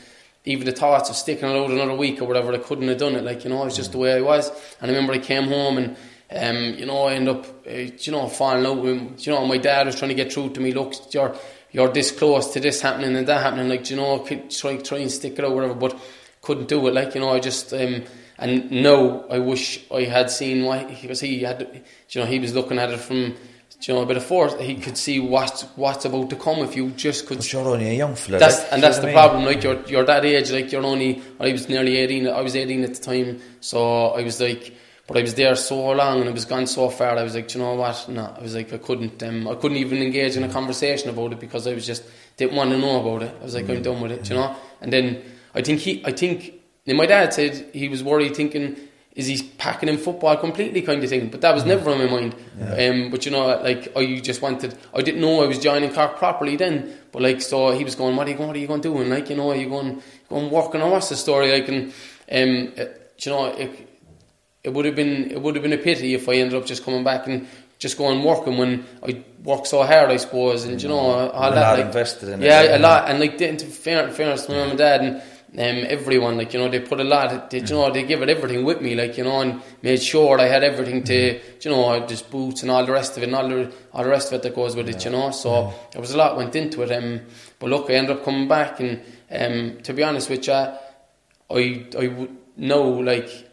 Speaker 4: even the thoughts of sticking it out another week or whatever. I couldn't have done it. Like you know, it's just the way I was. And I remember I came home and. Um, you know, I end up, uh, you know, falling out with him. You know, my dad was trying to get through to me. Look, you're you're this close to this happening and that happening. Like, you know, I could try try and stick it out, whatever. But couldn't do it. Like, you know, I just um, and no, I wish I had seen what because he had. You know, he was looking at it from you know, a bit of force, he could see what what's about to come if you just could.
Speaker 2: But you're only a young fella.
Speaker 4: That's and that's the
Speaker 2: mean?
Speaker 4: problem. Like you're you're that age. Like you're only. I was nearly eighteen. I was eighteen at the time, so I was like, but I was there so long and it was gone so far. I was like, "Do you know what? No, I was like, I couldn't. Um, I couldn't even engage in a conversation about it because I was just didn't want to know about it. I was like, I'm done with it. You know. And then I think he. I think. And my dad said he was worried, thinking is he packing in football completely kind of thing. But that was never on my mind. Um, but you know, like I just wanted, I didn't know I was joining Cork properly then. But like, so he was going, "What are you going? What are you going to do?" And like, you know, are you going, going working or what's the story? Like, and um, uh, you know, it, it would have been, it would have been a pity if I ended up just coming back and just going working when I worked so hard, I suppose, and you know, all
Speaker 2: A
Speaker 4: that.
Speaker 2: lot
Speaker 4: like,
Speaker 2: invested in it,
Speaker 4: yeah,
Speaker 2: yeah.
Speaker 4: a lot, and like, in fair, fairness to my mum and dad and um, everyone, like you know, they put a lot. They, you know, they give it everything with me, like you know, and made sure I had everything to, you know, just boots and all the rest of it, and all the all the rest of it that goes with it, you know. So there was a lot went into it. Um, but look, I ended up coming back, and um, to be honest with you, I I would know like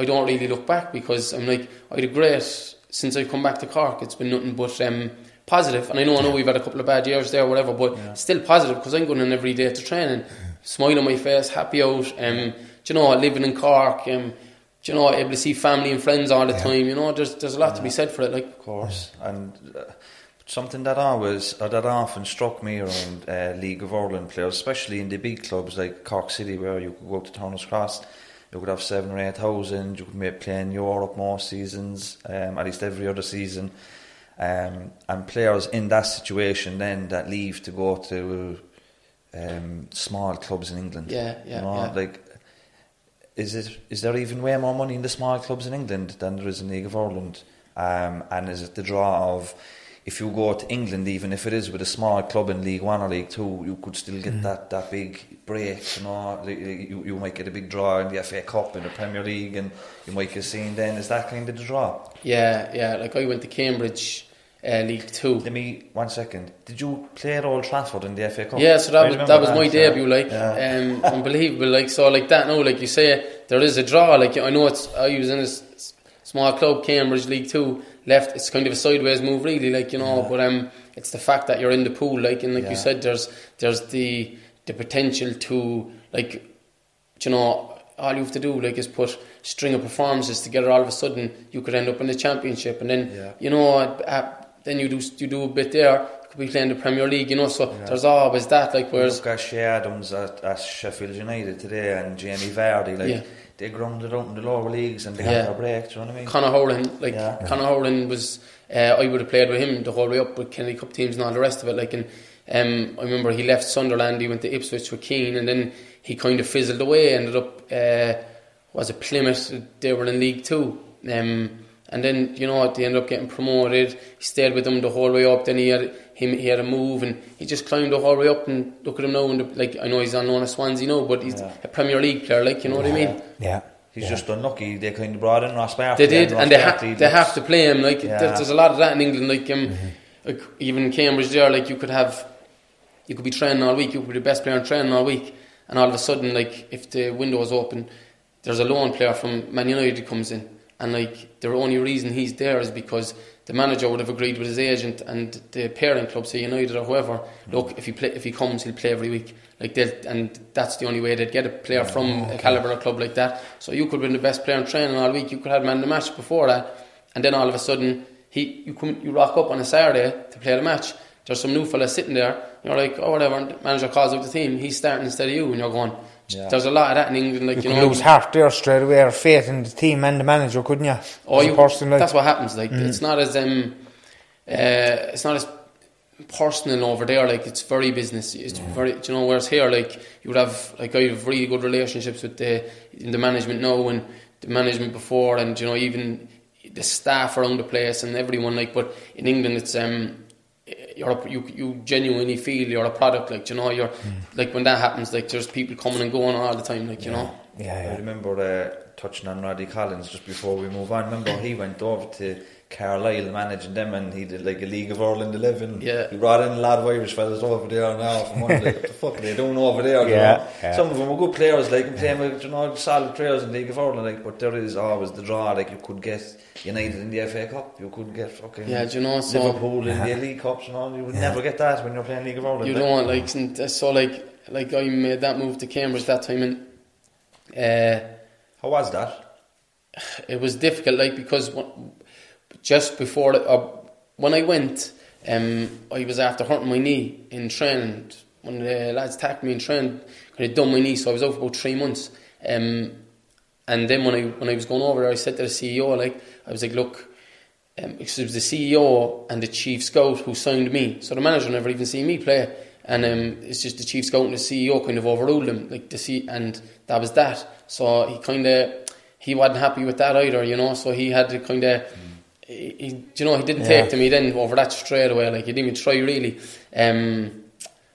Speaker 4: I don't really look back because I'm like I had a great since I've come back to Cork. It's been nothing but um, positive, and I know I know we've had a couple of bad years there, or whatever, but still positive because I'm going in every day to training, smile on my face, happy out. Um, do you know, living in Cork, um, do you know, able to see family and friends all the time. You know, there's there's a lot to be said for it. Like,
Speaker 2: Of course, and uh, something that always or that often struck me around uh, League of Ireland players, especially in the big clubs like Cork City, where you go to Turner's Cross, you could have seven or eight thousand, you could maybe play in Europe more seasons, um, at least every other season, um, and players in that situation then that leave to go to um, small clubs in England.
Speaker 4: Yeah, yeah,
Speaker 2: you know,
Speaker 4: yeah.
Speaker 2: like. Is it is there even way more money in the small clubs in England than there is in the League of Ireland? Um, and is it the draw of if you go to England, even if it is with a small club in League One or League Two, you could still get that, that big break. You know, you, you might get a big draw in the FA Cup in the Premier League, and you might get seen then. Is that kind of the draw?
Speaker 4: yeah, yeah. Like I went to Cambridge uh, League Two.
Speaker 2: Let me one second. Did you play at Old Trafford in the FA Cup?
Speaker 4: Yeah, so
Speaker 2: I
Speaker 4: that was that was my
Speaker 2: yeah.
Speaker 4: debut, like
Speaker 2: Yeah.
Speaker 4: um, unbelievable, like so, like that. No, like you say, there is a draw. Like I know it's I was in a small club, Cambridge League Two. Left, it's kind of a sideways move, really. Like you know, but um, it's the fact that you're in the pool, like and like
Speaker 2: Yeah.
Speaker 4: you said, there's there's the the potential to like, you know, all you have to do like is put string of performances together. All of a sudden, you could end up in the championship, and then
Speaker 2: Yeah.
Speaker 4: you know, uh, then you do you do a bit there. Could be playing the Premier League, you know. So there's always that. Like whereas
Speaker 2: Look at Che Adams at, at Sheffield United today and Jamie Vardy, like They grounded out in the lower leagues and they
Speaker 4: Yeah.
Speaker 2: got their break. Do you know what I mean?
Speaker 4: Conor Hourihane, like
Speaker 2: Yeah.
Speaker 4: Conor Hourihane was, uh, I would have played with him the whole way up with Kennedy Cup teams and all the rest of it. Like, and um, I remember he left Sunderland, he went to Ipswich with Keane, and then he kind of fizzled away. Ended up uh, was it Plymouth? They were in League Two, um, and then you know they ended up getting promoted. He stayed with them the whole way up. Then he had him, he had a move, and he just climbed all the whole way up. And look at him now. And like I know he's on loan at Swansea now, but he's a Premier League player. Like you know what I mean.
Speaker 3: Yeah.
Speaker 2: He's just unlucky. They kind of brought in Ross Barkley.
Speaker 4: They did,
Speaker 2: Ross
Speaker 4: and they, ha- they
Speaker 2: looks-
Speaker 4: have to play him. Like
Speaker 2: Yeah.
Speaker 4: there- there's a lot of that in England. Like um, like even Cambridge there, like you could have, you could be training all week. You could be the best player in training all week, and all of a sudden, like if the window is open, there's a loan player from Man United comes in, and like the only reason he's there is because the manager would have agreed with his agent and the parent club, say United or whoever. Look, if he play, if he comes, he'll play every week. Like they'll, and that's the only way they'd get a player from a caliber of club like that. So you could have been the best player in training all week. You could have man the match before that, and then all of a sudden he you come you rock up on a Saturday to play the match. There's some new fella sitting there. You're like, oh whatever. And the manager calls out the team. He's starting instead of you, and you're going.
Speaker 2: Yeah.
Speaker 4: There's a lot of that in England. Like
Speaker 3: You
Speaker 4: you,
Speaker 3: could
Speaker 4: know,
Speaker 3: lose heart there straight away, or faith in the team and the manager, couldn't you?
Speaker 4: Oh,
Speaker 3: As
Speaker 4: you,
Speaker 3: person, like,
Speaker 4: that's what happens. Like it's not as um, uh, it's not as personal over there. Like it's very business. It's very, you know. Whereas here, like you would have, like I have really good relationships with the in the management now and the management before, and you know even the staff around the place and everyone. Like, but in England, it's um, you're a, you you genuinely feel you're a product. Like, you know, you're like when that happens, like there's people coming and going all the time. Like, you know.
Speaker 3: Yeah,
Speaker 2: I remember uh, touching on Roddy Collins just before we move on. Remember he went over to Carlisle managing them and he did like a League of Ireland 11.
Speaker 4: Yeah.
Speaker 2: He brought in a lot of Irish fellas over there now. From one, like, what the fuck are they doing over there? you
Speaker 3: Yeah,
Speaker 2: know?
Speaker 3: yeah.
Speaker 2: Some of them are good players, like, and playing with, you know, solid players in League of Ireland, like, but there is always the draw, like, you could get United in the FA Cup, you could get fucking
Speaker 4: Yeah, do you know, so-
Speaker 2: Liverpool in the League Cups, and all. you would never get that when you're playing League of Ireland.
Speaker 4: You don't want like and so like like I made that move to Cambridge that time and uh,
Speaker 2: How was that?
Speaker 4: it was difficult like because when- just before uh, when I went um, I was after hurting my knee in training when the lads tackled me in training kind of done my knee so I was out for about three months um, and then when I when I was going over there I said to the CEO like I was like look um, it was the CEO and the chief scout who signed me. So the manager never even seen me play, and um, it's just the chief scout and the CEO kind of overruled him, like the C, and that was that. So he kind of he wasn't happy with that either, you know. So he had to kind of. He, he- you know, he didn't
Speaker 3: Yeah.
Speaker 4: take to me then over that straight away. Like he didn't even try really. Um,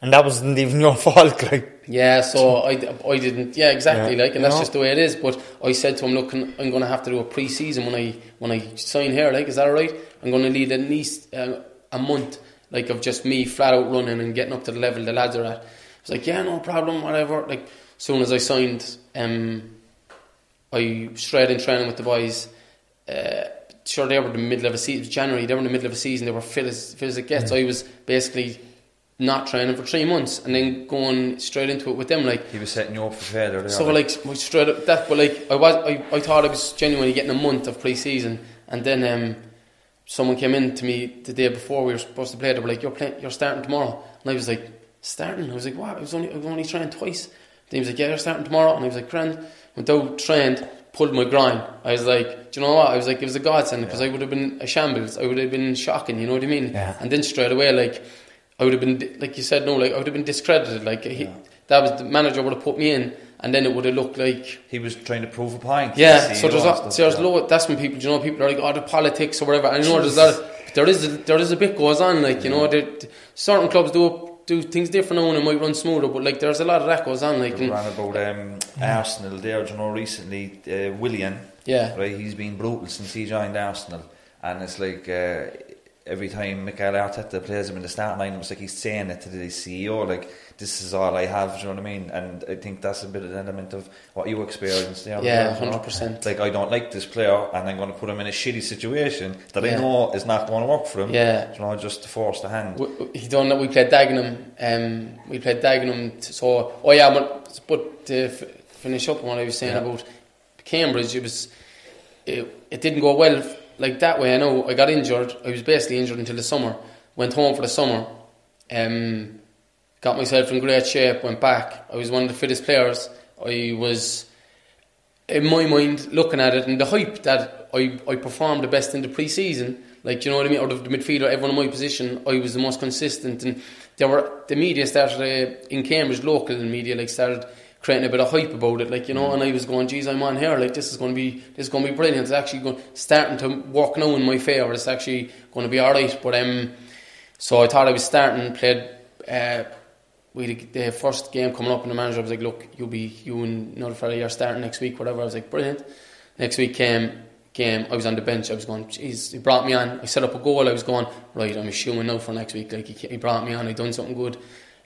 Speaker 3: And that wasn't even your fault, like.
Speaker 4: yeah, so I, I didn't. Yeah, exactly.
Speaker 3: Yeah.
Speaker 4: Like, and that's
Speaker 3: No.
Speaker 4: just the way it is. But I said to him, look, I'm going to have to do a pre-season when I when I sign here. Like, is that all right? I'm going to need at least uh, a month, like of just me flat out running and getting up to the level the lads are at. I was like, yeah, no problem, whatever. Like, as soon as I signed, um, I straight in training with the boys. Uh, sure, they were in the middle of a season. January, they were in the middle of a season. They were fit as fit as it gets. I was basically not training for three months and then going straight into it with them. Like,
Speaker 2: He was setting you up for failure
Speaker 4: so like we straight up that, but like I was, I, I thought I was genuinely getting a month of pre-season, and then um, someone came in to me the day before we were supposed to play. They were like, "You're playing, you're starting tomorrow," and I was like, "Starting?" I was like, "What?" I was only, I was only trained twice. Then he was like, "Yeah, you're starting tomorrow," and I was like, "Grand." Went out, trained, pulled my groin. I was like, "Do you know what?" I was like, "It was a godsend because I would have been a shambles. I would have been shocking. You know what I mean?"
Speaker 3: Yeah.
Speaker 4: And then straight away, like. I would have been, like you said, no, like I would have been discredited. Like he, that was the manager would have put me in, and then it would have looked like
Speaker 2: he was trying to prove a point.
Speaker 4: yeah, so there's a, so there's
Speaker 2: yeah.
Speaker 4: low. That's when people, you know, people are like, oh, the politics or whatever. I know there's that. There is a, there is a bit goes on, like you know, there, certain clubs do do things different now and it might run smoother, but like there's a lot of that goes on, like
Speaker 2: We
Speaker 4: and,
Speaker 2: ran about um, Arsenal there, you know, recently, uh, Willian.
Speaker 4: Yeah.
Speaker 2: Right, he's been brutal since he joined Arsenal. And it's like uh, every time Mikel Arteta plays him in the starting line, it's like he's saying it to the CEO, like, this is all I have, do you know what I mean? And I think that's a bit of an element of what you experienced there.
Speaker 4: Yeah,
Speaker 2: you know?
Speaker 4: 100%.
Speaker 2: Like, I don't like this player and I'm going to put him in a shitty situation that I know is not going to work for him.
Speaker 4: Yeah.
Speaker 2: You know, just to force the hand.
Speaker 4: w- w- he done that. We played Dagenham. Um, we played Dagenham. t- So oh yeah, but, but to f- finish up on what I was saying
Speaker 2: Yeah.
Speaker 4: about Cambridge, it was it, it didn't go well f- like that way. I know I got injured. I was basically injured until the summer. Went home for the summer. Um, got myself in great shape. Went back. I was one of the fittest players. I was in my mind looking at it and the hype that I, I performed the best in the pre-season. Like you know what I mean? Out of the midfielder everyone in my position I was the most consistent. And there were the media started uh, in Cambridge local media like started creating a bit of hype about it. Like you know and I was going geez I'm on here. Like this is going to be this is going to be brilliant. It's actually going starting to work now in my favour it's actually going to be alright but um so I thought I was starting played uh, we the first game coming up and the manager was like, look, you'll be, you and another fella, you're starting next week, whatever. I was like, brilliant. Next week came, game, I was on the bench, I was going, jeez, he brought me on, I set up a goal, I was going, right, I'm assuming now for next week, like, he, he brought me on, I done something good.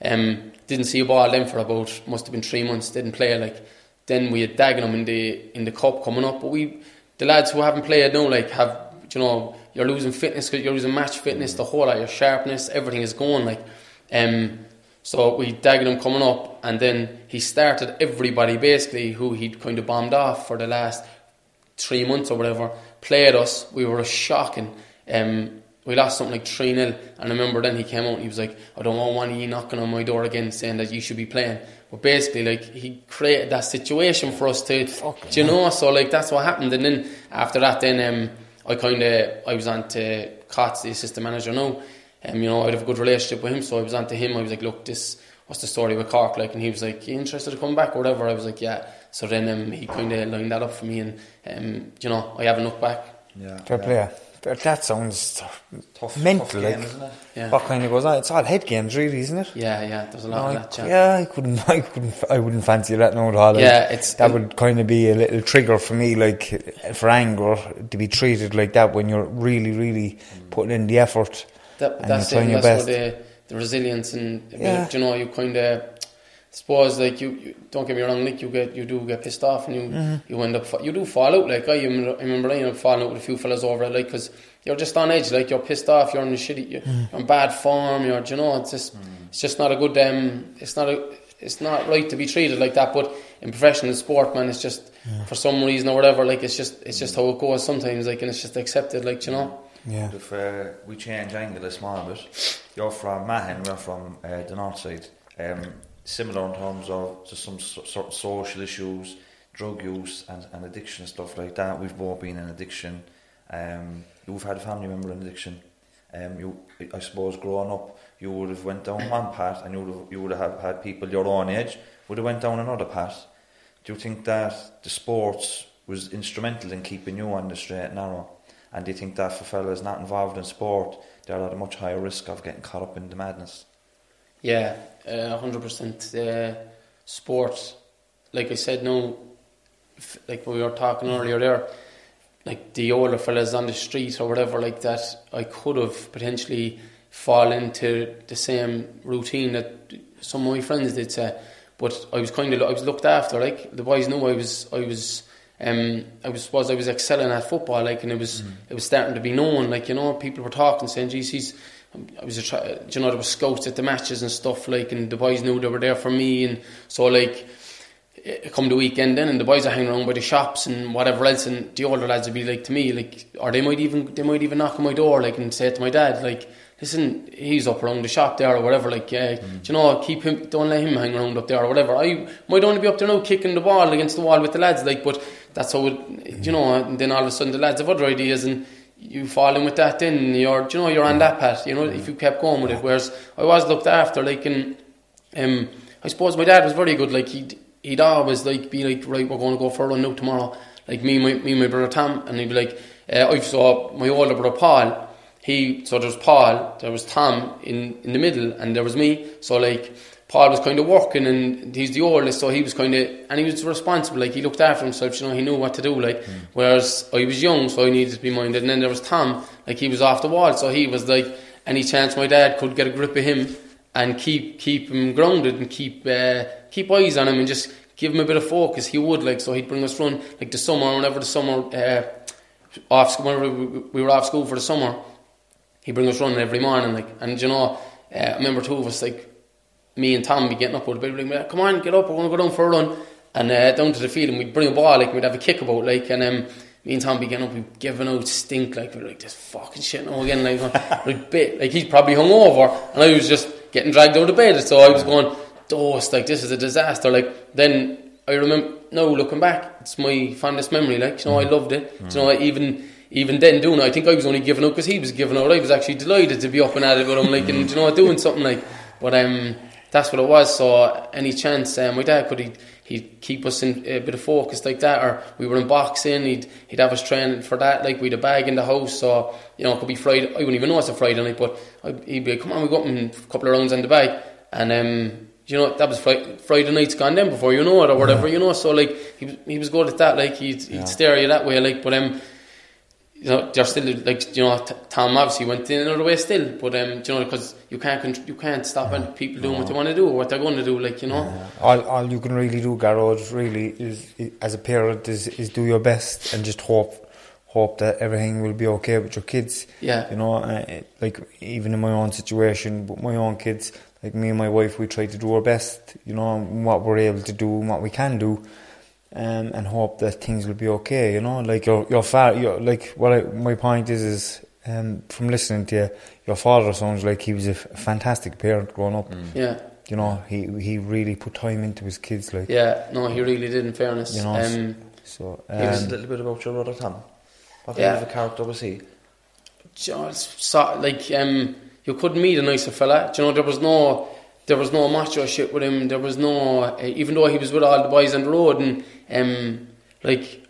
Speaker 4: Um, didn't see a ball then for about, must have been three months, didn't play, like, then we had Dagenham in the, in the cup coming up, but we, the lads who haven't played now, like, have, you know, you're losing fitness, you're losing match fitness, the whole lot, your sharpness, everything is going, like, um, so we Dagenham coming up, and then he started everybody basically who he'd kind of bombed off for the last three months or whatever. Played us. We were shocking. Um, we lost something like 3 0. And I remember then he came out and he was like, I don't want one of you knocking on my door again saying that you should be playing. But basically, like, he created that situation for us to, do you know? So, like, that's what happened. And then after that, then um, I kind of, I was on to Cots, the assistant manager now. Um, you know, I'd have a good relationship with him. So I was on to him. I was like, look, this what's the story with Cork like? And he was like, you interested to come back or whatever? I was like, yeah. So then um, he kind of lined that up for me, and um, you know, I haven't looked back.
Speaker 2: Yeah,
Speaker 3: Fair
Speaker 2: yeah.
Speaker 3: play. But that sounds
Speaker 2: Tough,
Speaker 3: mental.
Speaker 2: tough
Speaker 3: like,
Speaker 2: game, isn't it?
Speaker 4: Yeah.
Speaker 3: what kind of goes on? It's all head games, really, isn't it?
Speaker 4: Yeah, yeah. There's a lot
Speaker 3: I,
Speaker 4: of that. Yeah.
Speaker 3: yeah, I couldn't, I couldn't, I wouldn't fancy that no at all. Like,
Speaker 4: Yeah, it's-
Speaker 3: that would kind of be a little trigger for me, like for anger, to be treated like that when you're really, really putting in the effort
Speaker 4: That,
Speaker 3: and
Speaker 4: that's it.
Speaker 3: you're trying
Speaker 4: And
Speaker 3: your
Speaker 4: that's
Speaker 3: best.
Speaker 4: where the, the resilience and
Speaker 3: Yeah.
Speaker 4: you know you kind of suppose like you, you don't get me wrong, like you get you do get pissed off and you
Speaker 3: Mm-hmm.
Speaker 4: you end up you do fall out. Like I, remember- I remember I ended up falling out with a few fellas over it, like because you're just on edge, like you're pissed off, you're in a shitty, you're,
Speaker 3: Mm.
Speaker 4: you're in bad form, you're you know it's just it's just not a good um it's not a it's not right to be treated like that. But in professional sport, man, it's just for some reason or whatever, like it's just it's just how it goes sometimes, like and it's just accepted, like you know.
Speaker 3: Yeah.
Speaker 2: If uh, we change angle a small bit, you're from Mahon, we're from uh, the north side. Um, similar in terms of just some sort of social issues, drug use, and, and addiction and stuff like that. We've both been in addiction. Um, you've had a family member in addiction. Um, you, I suppose, growing up, you would have went down one path, and you would have, you would have had people your own age would have went down another path. Do you think that the sports was instrumental in keeping you on the straight and narrow? And do you think that for fellas not involved in sport, they're at a much higher risk of getting caught up in the madness?
Speaker 4: Yeah, uh, hundred percent. Uh, sport, like I said, no, f- like we were talking earlier there, like the older fellas on the street or whatever like that, I could have potentially fall into the same routine that some of my friends did say, but I was kind of I was looked after. Like the boys knew I was I was. Um, I was suppose I was excelling at football, like, and it was it was starting to be known. Like, you know, people were talking, saying, "Geez, he's." I was a try, you know there was scouts at the matches and stuff like, and the boys knew they were there for me, and so like, it come the weekend then, and the boys are hanging around by the shops and whatever else, and the older lads would be like to me, like, or they might even they might even knock on my door, like, and say to my dad, like, listen, he's up around the shop there or whatever, like, yeah, do you know, keep him, don't let him hang around up there or whatever. I might only be up there now kicking the ball against the wall with the lads, like, but that's how it, you know, and then all of a sudden the lads have other ideas and you fall in with that then you're, you know, you're on that path, you know, if you kept going with it, whereas I was looked after, like, and, um, I suppose my dad was very good, like, he'd, he'd always, like, be like, right, we're going to go for a run now tomorrow, like, me, my, me and my brother Tom, and he'd be like, uh, I saw my older brother Paul, he so there was Paul, there was Tom in, in the middle, and there was me. So like Paul was kind of working, and he's the oldest, so he was kind of and he was responsible. Like he looked after himself, you know, he knew what to do. Like whereas I was young, so I needed to be minded. And then there was Tom, like he was off the wall, so he was like any chance my dad could get a grip of him and keep keep him grounded and keep uh, keep eyes on him and just give him a bit of focus. He would like so he'd bring us run like the summer whenever the summer. Uh, off school, whenever we we were off school for the summer, he'd bring us running every morning, like, and you know, uh, I remember two of us, like, me and Tom, be getting up with a bit, like, come on, get up, we're going to go down for a run, and uh, down to the field, and we'd bring a ball, like, we'd have a kick about, like, and um, me and Tom be getting up, we'd giving out stink, like, we're like, this fucking shit now again, like, like, bit, like, he's probably hung over, and I was just getting dragged out of bed, so I was going, dose, like, this is a disaster, like, then I remember, now looking back, it's my fondest memory, like, you know, I loved it, you know, even, even then doing it, I think I was only giving up because he was giving out. I was actually delighted to be up and at it with him, like, and you know, doing something like. But um, that's what it was. So any chance, um, my dad could he he'd keep us in a bit of focus like that, or we were in boxing, he'd he'd have us training for that. Like we had a bag in the house, so you know, it could be Friday. I wouldn't even know it's a Friday night, but I, he'd be like, "Come on, we go up a couple of rounds in the bag," and um. You know that was Friday, Friday night's gone then before you know it or whatever you know. So like he was, he was good at that. Like he'd, he'd stare at you that way. Like but um, you know, they're still like you know. Tom obviously went in another way still, but um, you know, because you can't you can't stop any people doing what they want to do or what they're going to do. Like you know,
Speaker 3: All, all you can really do, Gearóid, really, is, is as a parent, is, is do your best and just hope, hope that everything will be okay with your kids.
Speaker 4: Yeah.
Speaker 3: You know, uh, like even in my own situation, with my own kids, like me and my wife, we try to do our best. You know, what we're able to do and what we can do. Um, and hope that things will be okay, you know. Like your your father, your, like what I, my point is is um, from listening to you, your father sounds like he was a f- fantastic parent growing up.
Speaker 4: yeah,
Speaker 3: You know, he he really put time into his kids, like
Speaker 4: yeah. No, he really did. In fairness,
Speaker 3: you know.
Speaker 4: um,
Speaker 3: so
Speaker 2: Tell us a
Speaker 3: um,
Speaker 2: little bit about your brother Tom. What
Speaker 4: Yeah.
Speaker 2: kind of a character was he?
Speaker 4: just so, like um, you couldn't meet a nicer fella. Do you know, there was no there was no macho shit with him. There was no uh, even though he was with all the boys on the road and um like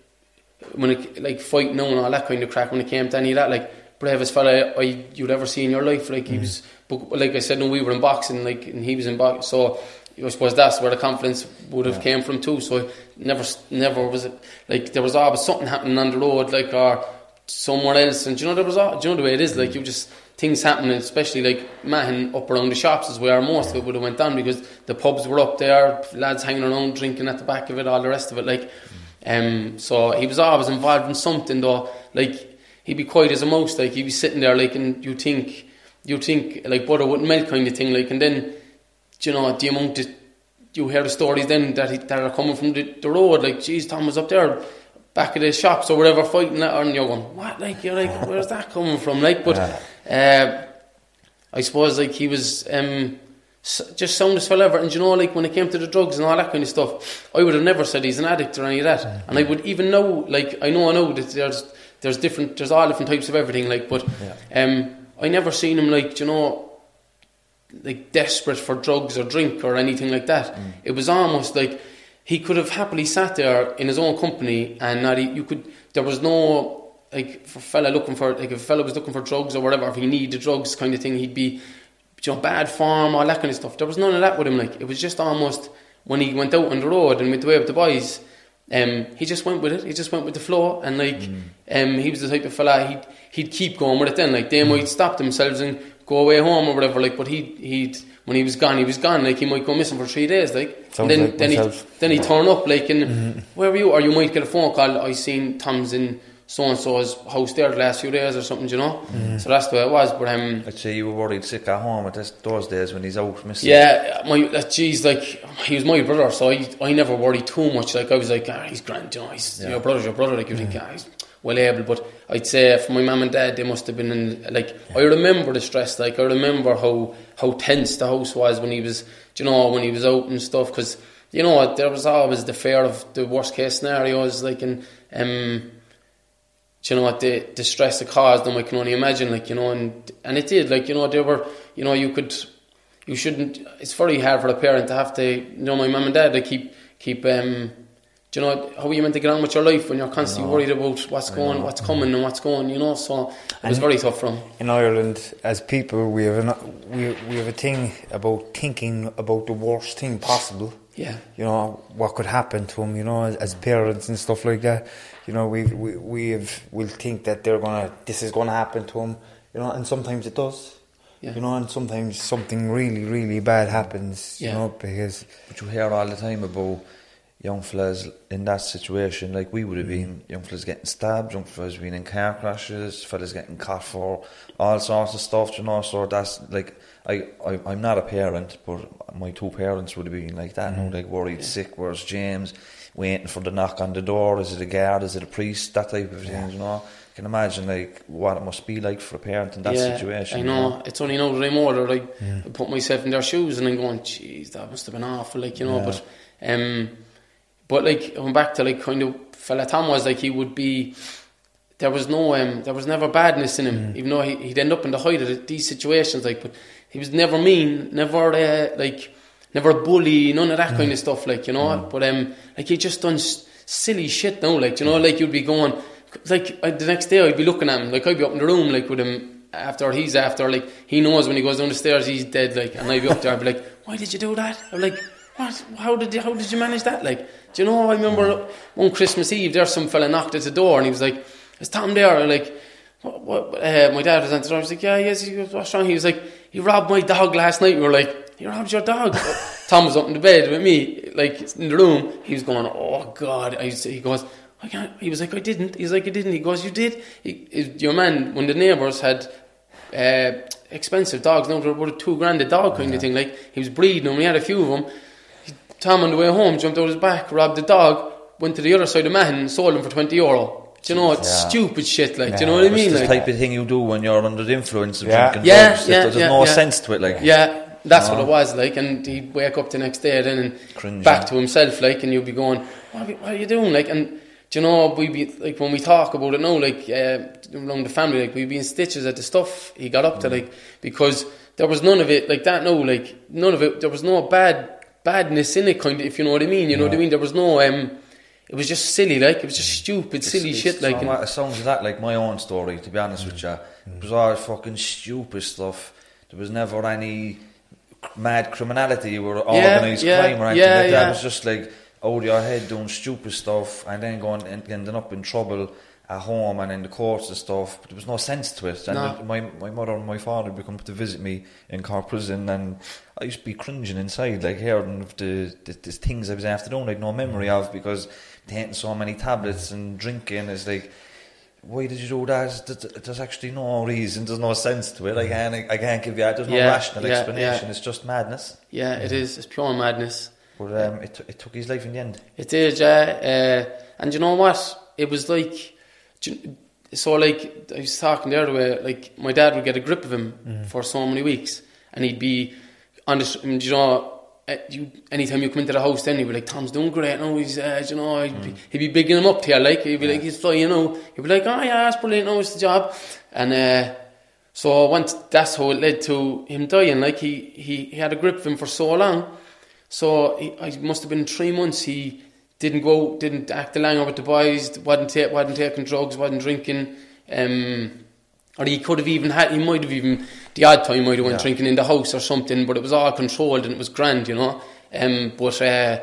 Speaker 4: when it like fighting and all that kind of crack when it came to any of that like bravest fella I you'd ever see in your life. Like he was, but like I said, no, we were in boxing, like and he was in boxing, so. I suppose that's where the confidence would have came from too. So never, never was it like there was always something happening on the road, like or somewhere else. And do you know there was, all, do you know the way it is? Like you just things happening, especially like Mahon up around the shops is where most of it would have went down because the pubs were up there, lads hanging around drinking at the back of it, all the rest of it. Like, um, so he was always involved in something though. Like he'd be quiet as a mouse. Like he'd be sitting there, like, and you think, you think like butter wouldn't melt kind of thing. Like, and then, you know, the amount that you hear the stories then that he, that are coming from the, the road. Like, geez, Tom was up there back at the shops or whatever fighting that, and you're going, what? Like, you're like, where's that coming from? Like, but uh, I suppose like he was. Um, just sound as fella ever, and you know, like when it came to the drugs and all that kind of stuff, I would have never said he's an addict or any of that. And I would even know, like, I know I know that there's there's different, there's all different types of everything, like, but um, I never seen him like, you know, like desperate for drugs or drink or anything like that. It was almost like he could have happily sat there in his own company and not you could. There was no like for a fella looking for like if a fella was looking for drugs or whatever, if he needed drugs kind of thing, he'd be you know bad form all that kind of stuff. There was none of that with him. Like it was just almost when he went out on the road and went away with the boys. Um, he just went with it. He just went with the flow, and like, um, he was the type of fella he'd he'd keep going with it. Then, like, they might stop themselves and go away home or whatever. Like, but he he'd when he was gone, he was gone. Like, he might go missing for three days. Like,
Speaker 3: Sounds
Speaker 4: and then
Speaker 3: like
Speaker 4: then he
Speaker 3: myself.
Speaker 4: then he turn up. Like, and where were you? Or you might get a phone call. I seen Tom's in so and so's house there the last few days or something. You know, so that's the way it was. But um,
Speaker 2: I'd say you were worried sick at home at this, those days when he's out missing.
Speaker 4: yeah, my geez, like he was my brother, so I I never worried too much. Like I was like, ah, he's grand, you know, he's your brother's your brother. Like you think, ah, he's well able. But I'd say for my mum and dad, they must have been in like I remember the stress. Like I remember how how tense the house was when he was, you know, when he was out and stuff. Because you know there was always the fear of the worst case scenarios. Like and um. You know what the the stress it caused them? I can only imagine, like you know, and and it did, like you know, they were, you know, you could, you shouldn't. It's very hard for a parent to have to, you know, my mum and dad, they keep keep. um do you know how are you meant to get on with your life when you're constantly worried about what's going, what's coming, and what's going? You know, so it was very tough for him.
Speaker 3: in Ireland, as people, we have an, we we have a thing about thinking about the worst thing possible.
Speaker 4: Yeah.
Speaker 3: You know what could happen to them. You know, as, as parents and stuff like that. You know, we we we have will think that they're gonna this is gonna happen to them. You know, and sometimes it does.
Speaker 4: Yeah.
Speaker 3: You know, and sometimes something really really bad happens.
Speaker 4: Yeah.
Speaker 3: You know, because
Speaker 2: But you hear all the time about young fellas in that situation, like we would have been, young fellas getting stabbed, young fellas being in car crashes, fellas getting caught for all sorts of stuff, you know. So that's like, I, I I'm not a parent, but my two parents would have been like that, you know, like worried sick. Where's James? Waiting for the knock on the door. Is it a guard? Is it a priest? That type of thing, you know. Can imagine like what it must be like for a parent in that situation.
Speaker 4: I
Speaker 2: you
Speaker 4: know. It's only now that I'm older, like I put myself in their shoes and I'm going, jeez, that must have been awful, like you know. But um, but like going back to like kind of fella Tom was like he would be. There was no, um, there was never badness in him, even though he, he'd end up in the height of these situations. Like, but he was never mean, never uh, like, never a bully, none of that kind of stuff. Like, you know. But um, like he just done s- silly shit now. Like, you know, like you'd be going, like uh, the next day I'd be looking at him, like I'd be up in the room, like with him after he's after, like he knows when he goes down the stairs he's dead, like, and I'd be up there, I'd be like, why did you do that? I'm like, what? How did you, how did you manage that? Like, do you know? I remember one Christmas Eve, there some fella knocked at the door, and he was like, is Tom there? Like. What, what, uh, my dad was answering. I was like, "Yeah, yes." He goes, "What's wrong?" He was like, "He robbed my dog last night." We were like, "He robbed your dog?" Tom was up in the bed with me, like in the room. He was going, "Oh God!" I to, he goes, "I can't." He was like, "I didn't." He's like, "I didn't." He goes, "You did." He, he- your man, when the neighbours had uh, expensive dogs, no, they were about a two grand a dog kind of thing. Like he was breeding them. We had a few of them. He, Tom on the way home jumped out his back, robbed the dog, went to the other side of Mahon, and sold him for twenty euro. Do you know it's
Speaker 2: Yeah.
Speaker 4: stupid shit? Like, do you know what I
Speaker 2: It's
Speaker 4: mean?
Speaker 2: the
Speaker 4: Like,
Speaker 2: type of thing you do when you're under the influence of
Speaker 3: Yeah.
Speaker 2: drinking
Speaker 4: yeah,
Speaker 2: drugs.
Speaker 4: yeah,
Speaker 2: There's
Speaker 4: yeah,
Speaker 2: no
Speaker 4: yeah.
Speaker 2: sense to it. Like,
Speaker 4: yeah, that's
Speaker 2: No.
Speaker 4: what it was like. And he'd wake up the next day then and
Speaker 2: Cringing.
Speaker 4: back to himself, like, and you'd be going, what are, you- what are you doing? Like, and do you know, we be like when we talk about it now, like uh, around the family, like we be in stitches at the stuff he got up to, like because there was none of it like that. No, like none of it. There was no bad badness in it, kind of. If you know what I mean, you know what I mean. There was no. um It was just silly, like it was just stupid, silly
Speaker 2: It's-
Speaker 4: shit,
Speaker 2: it's
Speaker 4: like. and-
Speaker 2: it sounds like that like my own story. To be honest with you, it was all fucking stupid stuff. There was never any mad criminality or
Speaker 4: Yeah,
Speaker 2: organised
Speaker 4: yeah,
Speaker 2: crime or anything
Speaker 4: yeah,
Speaker 2: like that.
Speaker 4: yeah.
Speaker 2: It was just like out your head doing stupid stuff and then going and ending up in trouble at home and in the courts and stuff. But there was no sense to it. And
Speaker 4: No.
Speaker 2: my my mother and my father would come to visit me in Cork prison, and I used to be cringing inside, like hearing of the, the, the things I was after doing, like no memory of because taking so many tablets and drinking It's like. Why did you do that? There's- actually no reason. There's no sense to it. I can't. I can't give you. There's no
Speaker 4: Yeah,
Speaker 2: rational
Speaker 4: yeah,
Speaker 2: explanation.
Speaker 4: yeah.
Speaker 2: It's just madness.
Speaker 4: yeah, it is. It's pure madness.
Speaker 2: But um, it, it took his life in the end.
Speaker 4: It did, yeah. Uh, and you know what? It was like, you- so like I was talking the other way. Like my dad would get a grip of him for so many weeks, and he'd be on the, you know. uh, You, anytime you come into the house, then he'd be like, "Tom's doing great now." He's, uh, you know, he'd, be, he'd be bigging him up to you, like he'd be like, "He's flying, you know." He'd be like, "Oh yeah, that's brilliant. No, it's the job." And uh, so once that's how it led to him dying. Like he, he, he had a grip of him for so long. So he, I must have been three months. He didn't go, didn't act along with the boys. wasn't ta- wasn't taking drugs, wasn't drinking. Um, or he could have even had. He might have even the odd time might have went drinking in the house or something. But it was all controlled and it was grand, you know. Um, but uh,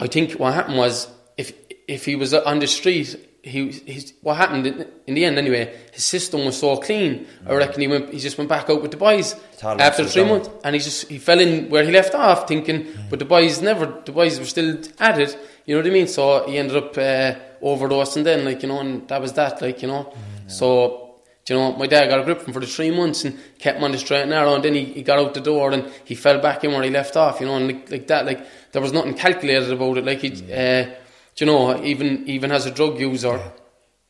Speaker 4: I think what happened was if if he was on the street, he he's, what happened in, in the end anyway. His system was so clean. I reckon he went. He just went back out with the boys
Speaker 2: Tolerance
Speaker 4: after three months, and he just he fell in where he left off, thinking. But the boys never. The boys were still at it. You know what I mean? So he ended up uh, overdosing then, like you know, and that was that, like you know. So. You know, my dad got a grip of him for the three months and kept him on the straight and narrow. And then he, he got out the door and he fell back in where he left off. You know, and like, like that, like there was nothing calculated about it. Like he, uh, you know, even even as a drug user,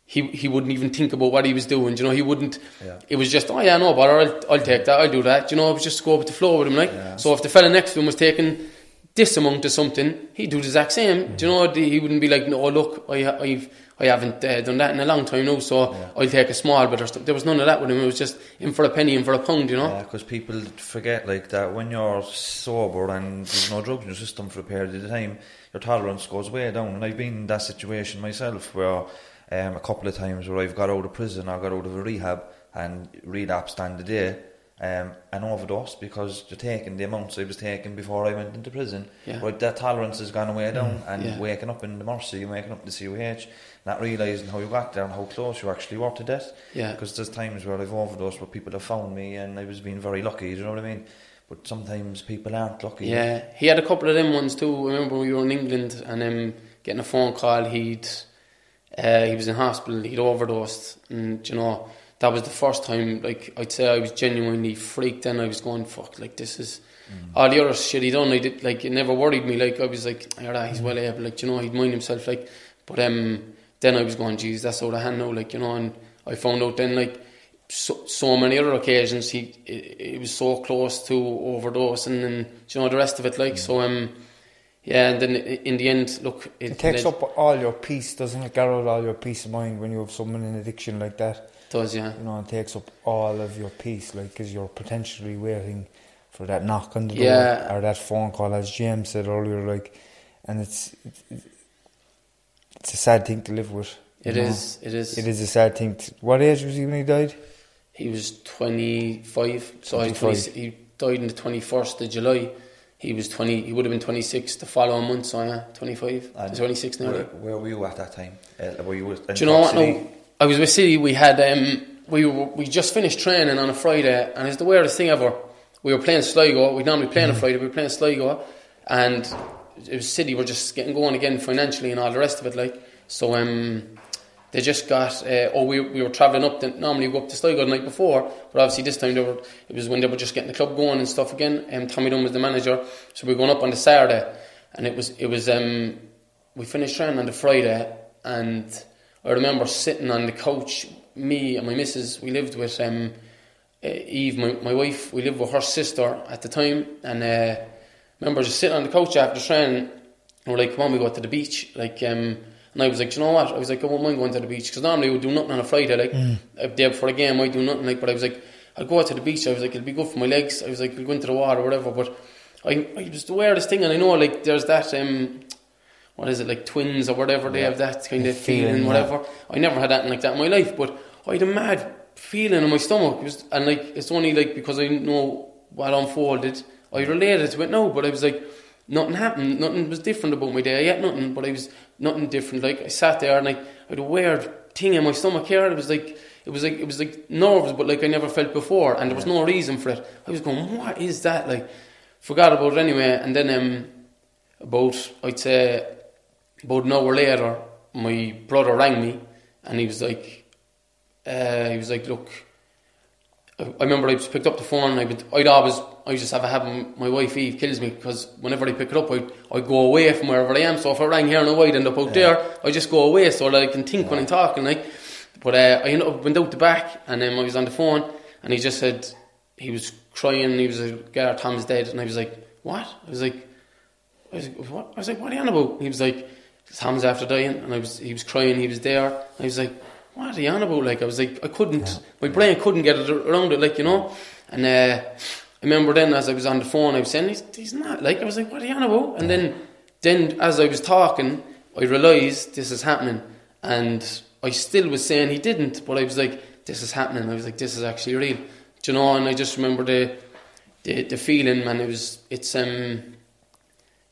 Speaker 4: he he wouldn't even think about what he was doing. You know, he wouldn't. It was just, oh yeah, no but I'll, I'll take that. I'll do that. You know, it was just go with the flow with him. Like so, if the fella next to him was taking this amount of something, he'd do the exact same. Do you know? He wouldn't be like, no, look, I I've. I haven't uh, done that in a long time now, so I'll take a small bit or stuff. There was none of that with him. It was just in for a penny, in for a pound, you know.
Speaker 2: Yeah, because people forget like that when you're sober and there's no drugs in your system for a period of time, your tolerance goes way down. And I've been in that situation myself where um, a couple of times where I've got out of prison or got out of a rehab and relapsed on the day um, and overdosed because you're taking the amounts I was taking before I went into prison.
Speaker 4: Yeah.
Speaker 2: Right, that tolerance has gone way down and
Speaker 4: yeah.
Speaker 2: waking up in the Mercy, waking up in the CUH, not realising how you got there and how close you actually were to death.
Speaker 4: Yeah.
Speaker 2: Because there's times where I've overdosed where people have found me and I was being very lucky, do you know what I mean? But sometimes people aren't lucky.
Speaker 4: Yeah, he had a couple of them ones too. I remember we were in England and um, getting a phone call. He'd uh, he was in hospital. He'd overdosed, and you know that was the first time. Like I'd say, I was genuinely freaked. And I was going, "Fuck!" Like this is all the other shit he done. I did like it never worried me. Like I was like, "Yeah, he's well able." Like you know, he'd mind himself. Like, but um, then I was going, "Geez, that's out of hand now." Like you know, and I found out then like so, so many other occasions he it, it was so close to overdosing and you know the rest of it like so um yeah and then in the end look it,
Speaker 3: It takes
Speaker 4: led-
Speaker 3: up all your peace, doesn't it, Gearóid? All your peace of mind when you have someone in addiction like that.
Speaker 4: Does yeah
Speaker 3: You know, it takes up all of your peace, like, because you're potentially waiting for that knock on the
Speaker 4: Yeah.
Speaker 3: door or that phone call, as James said earlier. Like, and it's it's, a sad thing to live with.
Speaker 4: It
Speaker 3: know?
Speaker 4: is. It is.
Speaker 3: It is a sad thing. To, what age was he when he died?
Speaker 4: he was 25 so
Speaker 3: 25.
Speaker 4: 20, he died on the 21st of July he was 20 he would have been 26 the following month so yeah 25
Speaker 2: And
Speaker 4: 26 now
Speaker 2: Where, where were you at that time? Uh, were you in
Speaker 4: Do you know what? No, I was with City. We had um, we were, we just finished training on a Friday, and it's the weirdest thing ever. We were playing Sligo. We normally play on a Friday. We were playing Sligo, and it was City. We're just getting going again financially and all the rest of it. Like so, um, they just got. Uh, oh, we we were travelling up. The, normally we go up to Sligo the night before, but obviously this time they were. It was when they were just getting the club going and stuff again. And um, Tommy Dunne was the manager, so we were going up on the Saturday, and it was it was. Um, we finished training on the Friday, and I remember sitting on the couch. Me and my missus, we lived with um, uh, Eve, my, my wife. We lived with her sister at the time, and uh, remember just sitting on the couch after training. And we're like, "Come on, we go to the beach." Like, um, And I was like, "Do you know what? I was like, I won't mind going to the beach because normally I would do nothing on a Friday, like a day before a game, I'd do nothing, like. But I was like, I'll go out to the beach. I was like, it'll be good for my legs. I was like, we'll go into the water or whatever. But I, I was of this thing, and I know like there's that um, what is it like twins or whatever they have that kind of feeling,
Speaker 3: Feeling, yeah.
Speaker 4: whatever. I never had that like that in my life, but I had a mad feeling in my stomach. It was, and like it's only like because I know what unfolded, I related to it now. But I was like, nothing happened, nothing was different about my day. I had nothing, but I was nothing different. Like I sat there and I, I had a weird thing in my stomach here. It was like it was like it was like nerves, but like I never felt before, and there was no reason for it. I was going, what is that? Like forgot about it anyway, and then um, about I'd say about an hour later, my brother rang me, and he was like, uh, he was like, look. I I remember I just picked up the phone. And I would, I'd always, I just have a habit. My wife Eve kills me because whenever I pick it up, I I go away from wherever I am. So if I rang here and I'd end up out there, I just go away so that I can think when I'm talking. Like, but uh, I ended up went out the back, and then I was on the phone, and he just said he was crying. He was like, "Gar Tom's dead," and I was like, "What?" I was like, I was like, "What?" I was like, "What are you on about?" He was like, "Tom's after dying," and I was he was crying. He was there. I was like, "What are you on about?" Like I was like, I couldn't, my brain couldn't get it around it, like you know. And uh, I remember then as I was on the phone, I was saying, "He's, he's not." Like I was like, "What are you on about?" And then, then as I was talking, I realised this is happening, and I still was saying he didn't, but I was like, "This is happening." I was like, "This is actually real," Do you know. And I just remember the the the feeling, man. It was it's um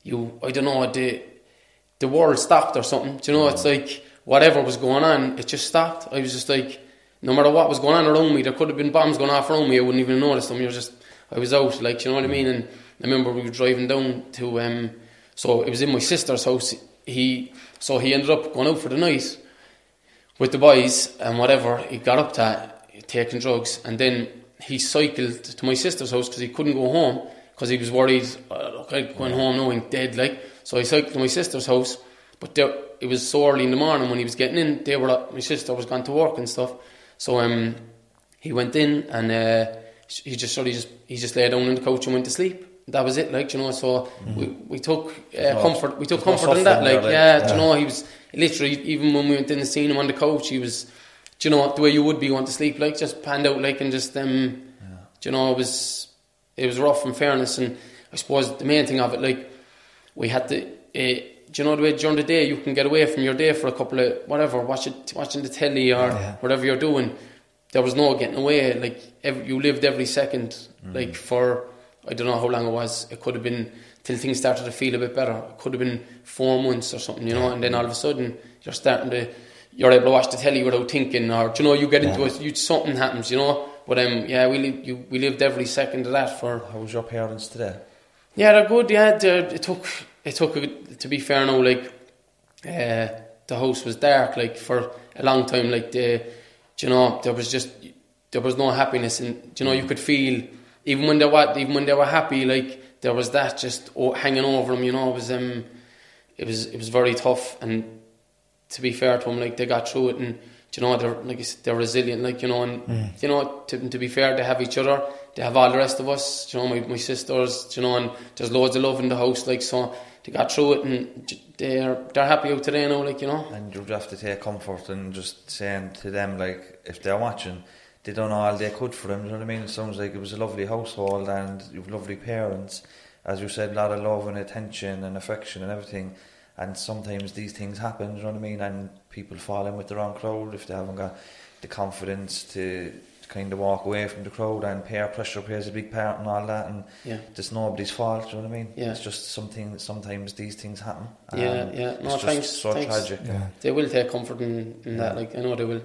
Speaker 4: you I don't know the the world stopped or something. Do you know? It's like whatever was going on, it just stopped. I was just like, no matter what was going on around me, there could have been bombs going off around me. I wouldn't even notice them. You're just, I was out. Like, do you know what I mean? And I remember we were driving down to, um, so it was in my sister's house. He, so he ended up going out for the night with the boys and whatever. He got up to taking drugs, and then he cycled to my sister's house because he couldn't go home because he was worried. Uh, look, I'm going home knowing dead, like. So he cycled to my sister's house, but there, it was so early in the morning when he was getting in. They were my sister was gone to work and stuff. So um, he went in and uh, he just sort of just he just lay down on the couch and went to sleep. That was it, like you know. So we, we took uh,
Speaker 2: no-
Speaker 4: comfort. We took
Speaker 2: no
Speaker 4: comfort in that, like
Speaker 2: there,
Speaker 4: yeah,
Speaker 2: like,
Speaker 4: you know. He was literally even when we went in and seen him on the couch, he was, do you know, what the way you would be want to sleep, like just panned out, like and just um, do you know, it was it was rough. In fairness, and I suppose the main thing of it, like we had to. Uh, do you know the way during the day you can get away from your day for a couple of whatever, watch it, watching the telly or whatever you're doing. There was no getting away. Like every, you lived every second, like for I don't know how long it was. It could have been till things started to feel a bit better. It could have been four months or something, you know. And then all of a sudden you're starting to you're able to watch the telly without thinking, or do you know you get into it, you something happens, you know. But um, yeah, we li- you, we lived every second of that for
Speaker 2: How was your parents today?
Speaker 4: yeah, they're good. Yeah, they're, it took it took a, to be fair now. Like uh, the house was dark, like for a long time. Like the, you know, there was just there was no happiness, and you know you could feel even when they were even when they were happy, like there was that just hanging over them. You know, it was um, it was it was very tough. And to be fair to them, like they got through it, and you know they're like said, they're resilient. Like you know, and you know to, to be fair, they have each other. They have all the rest of us. You know, my, my sisters. You know, and there's loads of love in the house. Like so, they got through it, and they're they're happy out today now. Like you know.
Speaker 2: And you'd have to take comfort in just saying to them, like, if they're watching, they done all they could for them. You know what I mean? It sounds like it was a lovely household and you've lovely parents. As you said, a lot of love and attention and affection and everything. And sometimes these things happen, you know what I mean? And people fall in with the wrong crowd if they haven't got the confidence to kind of walk away from the crowd and peer pressure plays a big part and all that and
Speaker 4: Yeah.
Speaker 2: it's nobody's fault, you know what I mean?
Speaker 4: Yeah.
Speaker 2: It's just something that sometimes these things happen.
Speaker 4: Yeah,
Speaker 2: and
Speaker 4: yeah.
Speaker 2: It's
Speaker 4: No,
Speaker 2: just
Speaker 4: thanks-
Speaker 2: so
Speaker 4: thanks.
Speaker 2: tragic.
Speaker 4: They will take comfort in, in that, like I know they will.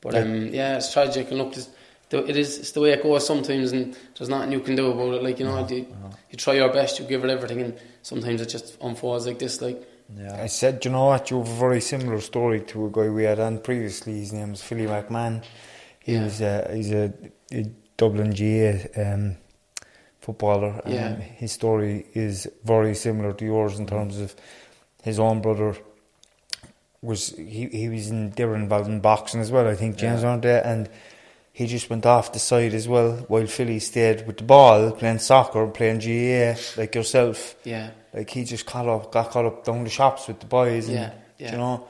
Speaker 4: But um, yeah, it's tragic, and look, it's, the- it is it's the way it goes sometimes, and there's nothing you can do about it. Like you know, you, you try your best, you give it everything, and sometimes it just unfolds like this. Like
Speaker 2: Yeah.
Speaker 3: I said, you know what, you have a very similar story to a guy we had on previously. His name was Philly McMahon. He
Speaker 4: Yeah.
Speaker 3: was uh, he's a, a Dublin GAA um, footballer. and
Speaker 4: Yeah.
Speaker 3: his story is very similar to yours in terms of his own brother was he he was in they were involved in boxing as well. I think James
Speaker 2: Yeah.
Speaker 3: around there and. He just went off the side as well, while Philly stayed with the ball, playing soccer, playing GAA like yourself.
Speaker 4: yeah,
Speaker 3: Like he just caught up, got caught up down the shops with the boys. And,
Speaker 4: Yeah, yeah.
Speaker 3: You know,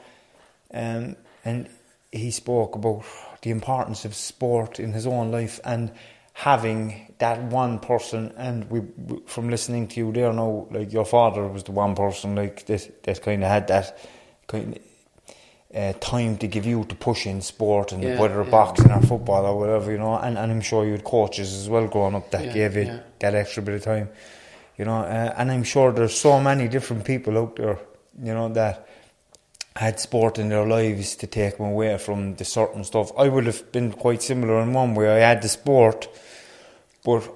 Speaker 3: um, and he spoke about the importance of sport in his own life and having that one person. And we, from listening to you there now, like your father was the one person like that that kind of had that kind of uh, time to give you to push in sport and
Speaker 4: Yeah,
Speaker 3: whether
Speaker 4: yeah.
Speaker 3: boxing or football or whatever, you know. And, and I'm sure you had coaches as well growing up that
Speaker 4: Yeah,
Speaker 3: gave you that extra bit of time, you know. Uh, and I'm sure there's so many different people out there, you know, that had sport in their lives to take them away from the certain stuff. I would have been quite similar in one way. I had the sport, but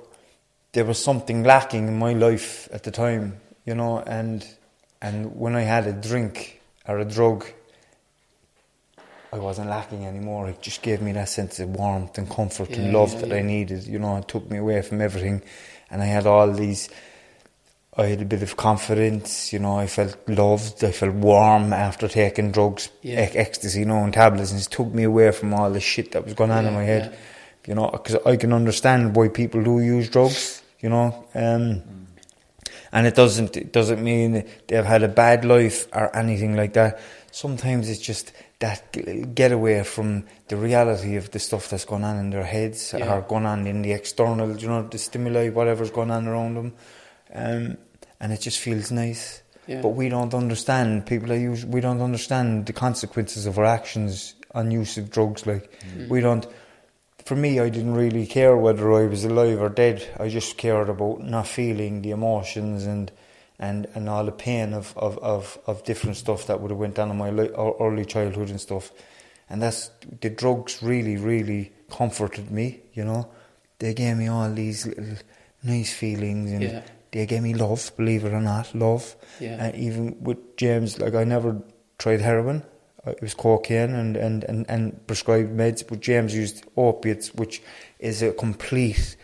Speaker 3: there was something lacking in my life at the time, you know, and and when I had a drink or a drug, I wasn't lacking anymore. It just gave me that sense of warmth and comfort and love
Speaker 4: yeah,
Speaker 3: that
Speaker 4: yeah.
Speaker 3: I needed. You know, it took me away from everything, and I had all these. I had a bit of confidence. You know, I felt loved. I felt warm after taking drugs,
Speaker 4: Yeah.
Speaker 3: ec- ecstasy, you know, and tablets, and it took me away from all the shit that was going on in my head.
Speaker 4: yeah.
Speaker 3: You know, because I can understand why people do use drugs. You know, um, and it doesn't it doesn't mean they've had a bad life or anything like that. Sometimes it's just that g- getaway from the reality of the stuff that's going on in their heads
Speaker 4: Yeah.
Speaker 3: or going on in the external, you know, the stimuli, whatever's going on around them, um, and it just feels nice.
Speaker 4: Yeah.
Speaker 3: But we don't understand people that use. We don't understand the consequences of our actions on use of drugs. Like we don't. For me, I didn't really care whether I was alive or dead. I just cared about not feeling the emotions and and, and all the pain of, of, of, of different stuff that would have went down in my li- early childhood and stuff. And that's the drugs really, really comforted me. You know, they gave me all these little nice feelings and
Speaker 4: Yeah.
Speaker 3: They gave me love. Believe it or not, love.
Speaker 4: Yeah.
Speaker 3: And even with James, like I never tried heroin. Uh, It was cocaine and, and, and, and prescribed meds, but James used opiates, which is a complete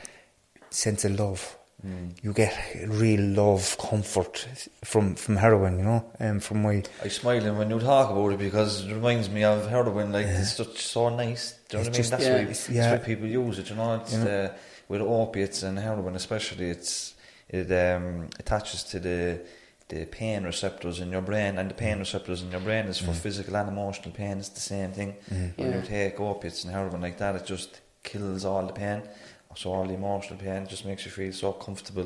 Speaker 3: sense of love. Mm. You get real love, comfort from from heroin, you know, and from my
Speaker 2: I'm smiling when you talk about it because it reminds me of heroin. Like it's such so nice. Do you know
Speaker 3: It's
Speaker 2: what I mean?
Speaker 3: just-
Speaker 2: That's
Speaker 4: Yeah.
Speaker 2: why that's
Speaker 3: yeah.
Speaker 2: why people use it. You know, it's
Speaker 3: You know?
Speaker 2: the with opiates and heroin especially. It's it um, attaches to the the pain receptors in your brain, and the pain receptors in your brain is for physical and emotional pain. It's the same thing. When you take opiates and heroin like that, it just kills all the pain. So all the emotional pain just makes you feel so comfortable.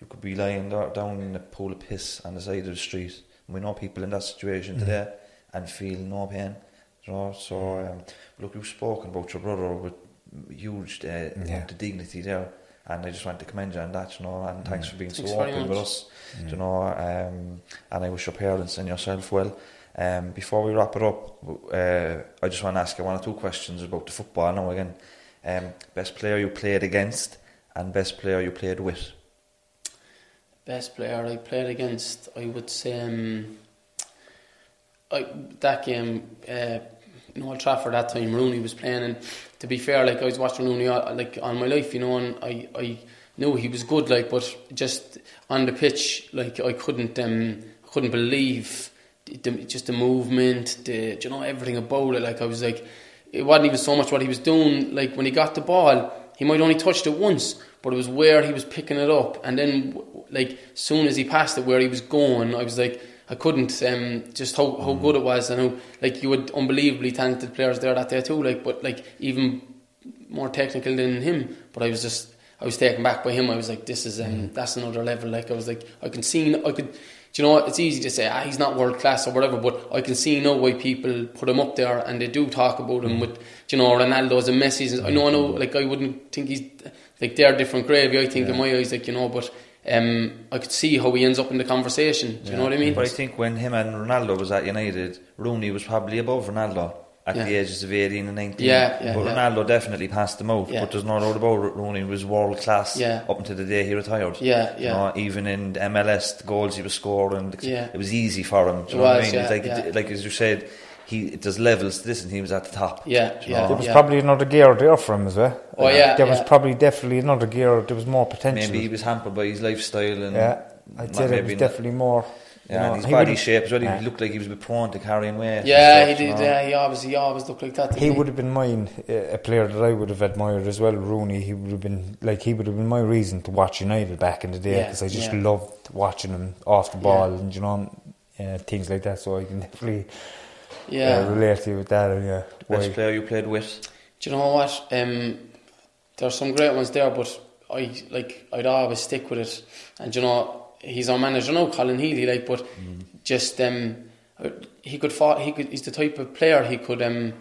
Speaker 2: You could be lying do- down in a pool of piss on the side of the street. We know people in that situation today and feel no pain. You know, so um, look, you've spoken about your brother with huge uh,
Speaker 3: Yeah.
Speaker 2: the dignity there, and I just want to commend you on that. You know, and thanks for being
Speaker 4: Thanks
Speaker 2: so open with
Speaker 4: much.
Speaker 2: us. You know, um, and I wish your parents and yourself well. Um, before we wrap it up, uh, I just want to ask you one or two questions about the football now again. Um, best player you played against and best player you played with.
Speaker 4: Best player I played against, I would say, um, I, that game, uh, in Old Trafford that time, Rooney was playing, and to be fair, like I was watching Rooney all, like all my life, you know, and I, I knew he was good, like, but just on the pitch, like I couldn't, um, couldn't believe the, just the movement, the, you know, everything about it. Like I was like, it wasn't even so much what he was doing. Like when he got the ball, he might only touched it once, but it was where he was picking it up, and then like soon as he passed it, where he was going, I was like, I couldn't um, just how, how good it was, and how like you had unbelievably talented players there that day too. Like, but like even more technical than him, but I was just I was taken back by him. I was like, this is um, that's another level. Like I was like, I can see, I could. Do you know what? It's easy to say ah, he's not world class or whatever, but I can see now why people put him up there and they do talk about him with, you know, Ronaldo's and Messi's. I know, I know, like I wouldn't think he's like they're different gravy. I think in my eyes, like you know, but um, I could see how he ends up in the conversation. Do you know what I mean?
Speaker 2: But I think when him and Ronaldo was at United, Rooney was probably above Ronaldo at
Speaker 4: Yeah.
Speaker 2: the ages of 18 and 19.
Speaker 4: Yeah, yeah,
Speaker 2: but. Ronaldo definitely passed him out. But there's no doubt about it, Rooney was world class
Speaker 4: Yeah.
Speaker 2: up until the day he retired.
Speaker 4: Yeah,
Speaker 2: You
Speaker 4: yeah.
Speaker 2: know, even in MLS, the goals he was scoring,
Speaker 4: Yeah.
Speaker 2: it was easy for him. Do you
Speaker 4: It
Speaker 2: know what I mean? it's like, like as you said, he does levels to this and he was at the top.
Speaker 4: Yeah,
Speaker 2: Do you
Speaker 4: yeah.
Speaker 2: know?
Speaker 3: There was
Speaker 4: Yeah.
Speaker 3: probably another gear there for him as well.
Speaker 4: Oh, yeah,
Speaker 3: there was
Speaker 4: yeah.
Speaker 3: probably definitely another gear. There was more potential.
Speaker 2: Maybe he was hampered by his lifestyle and
Speaker 3: yeah, I'd
Speaker 2: not
Speaker 3: say there was
Speaker 2: maybe-
Speaker 3: definitely more. you
Speaker 2: Yeah,
Speaker 3: know,
Speaker 2: and his body shape as well.
Speaker 3: Yeah.
Speaker 2: He looked like he was a bit prone to carrying weight. and
Speaker 4: Yeah, he
Speaker 2: stuff, you
Speaker 4: did.
Speaker 2: know.
Speaker 4: Yeah, he always he always looked like that. didn't
Speaker 3: He would have been mine, uh, a player that I would have admired as well. Rooney, he would have been like he would have been my reason to watch United back in the day
Speaker 4: Yeah,
Speaker 3: because I just
Speaker 4: yeah.
Speaker 3: loved watching him off the ball
Speaker 4: Yeah.
Speaker 3: and you know uh, things like that. So I can definitely
Speaker 4: Yeah.
Speaker 3: uh, relate to you with that. Yeah,
Speaker 2: Best player you played with?
Speaker 4: Do you know what? Um, there's some great ones there, but I like I'd always stick with it. And you know, he's our manager now, Colin Healy. Like, but just um, he could fought. He could. He's the type of player he could. Um,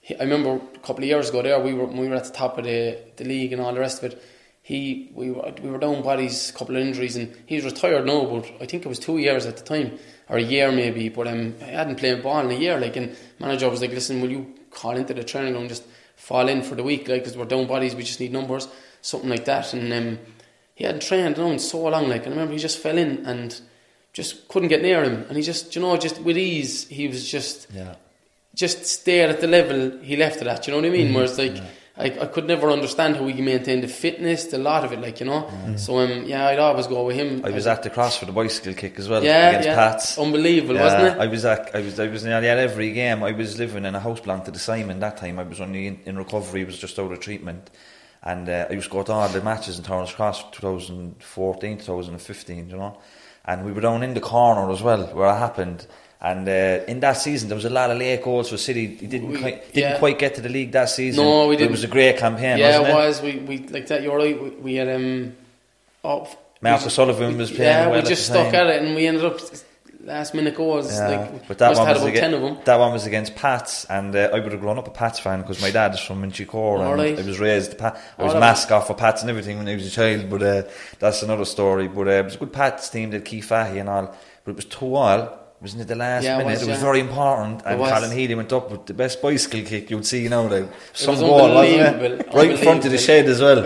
Speaker 4: he, I remember a couple of years ago there, we were we were at the top of the the league and all the rest of it. He we were we were down bodies, a couple of injuries, and he's retired now. But I think it was two years at the time, or a year maybe. But um, I hadn't played ball in a year. Like, and manager was like, "Listen, will you call into the training ground, just fall in for the week, like, because we're down bodies, we just need numbers, something like that." And um, he hadn't trained in so long. Like, and I remember he just fell in and just couldn't get near him, and he just, you know, just with ease, he was just
Speaker 2: Yeah.
Speaker 4: just stayed at the level he left it at. You know what I mean? Whereas like I, I could never understand how he maintained the fitness, the lot of it. Like you know. So um, yeah, I'd always go with him.
Speaker 2: I was at the cross for the bicycle kick as well
Speaker 4: yeah,
Speaker 2: against
Speaker 4: yeah,
Speaker 2: Pats.
Speaker 4: unbelievable,
Speaker 2: Yeah,
Speaker 4: wasn't it?
Speaker 2: I was at, I was I was nearly at every game. I was living in a house belonged to the Simon that time. I was only in, in recovery. I was just out of treatment, and uh, I used to go to all the matches in Turners Cross 2014, 2015. You know, and we were down in the corner as well where it happened. And uh, in that season, there was a lot of late goals for City. He didn't
Speaker 4: We-
Speaker 2: quite, didn't
Speaker 4: yeah.
Speaker 2: quite get to the league that season.
Speaker 4: No, we didn't.
Speaker 2: It was a great campaign,
Speaker 4: yeah,
Speaker 2: wasn't
Speaker 4: it
Speaker 2: it?
Speaker 4: was. We we like that. You're right. We, we had um. Oh,
Speaker 2: Marcus
Speaker 4: we-
Speaker 2: Sullivan was playing
Speaker 4: Yeah,
Speaker 2: well
Speaker 4: we just stuck at it, and we ended up last minute goals.
Speaker 2: Yeah,
Speaker 4: like,
Speaker 2: but that one was against,
Speaker 4: ten of them.
Speaker 2: That one was against Pats, and uh, I would have grown up a Pats fan because my dad is from Inchicore, and
Speaker 4: Alright.
Speaker 2: I was raised. Pa- I was
Speaker 4: Alright.
Speaker 2: mascot for Pats and everything when I was a child. But uh, that's another story. But uh, it was a good Pats team, that Keith Fahey and all. But it was two all. Wasn't it the last
Speaker 4: Yeah, it
Speaker 2: minute?
Speaker 4: was,
Speaker 2: it was
Speaker 4: yeah.
Speaker 2: very important, and
Speaker 4: was.
Speaker 2: Colin Healy went up with the best bicycle kick you'd see now. Like, some
Speaker 4: was
Speaker 2: goal, wasn't
Speaker 4: unbelievable,
Speaker 2: it? Right in front of the shed as well.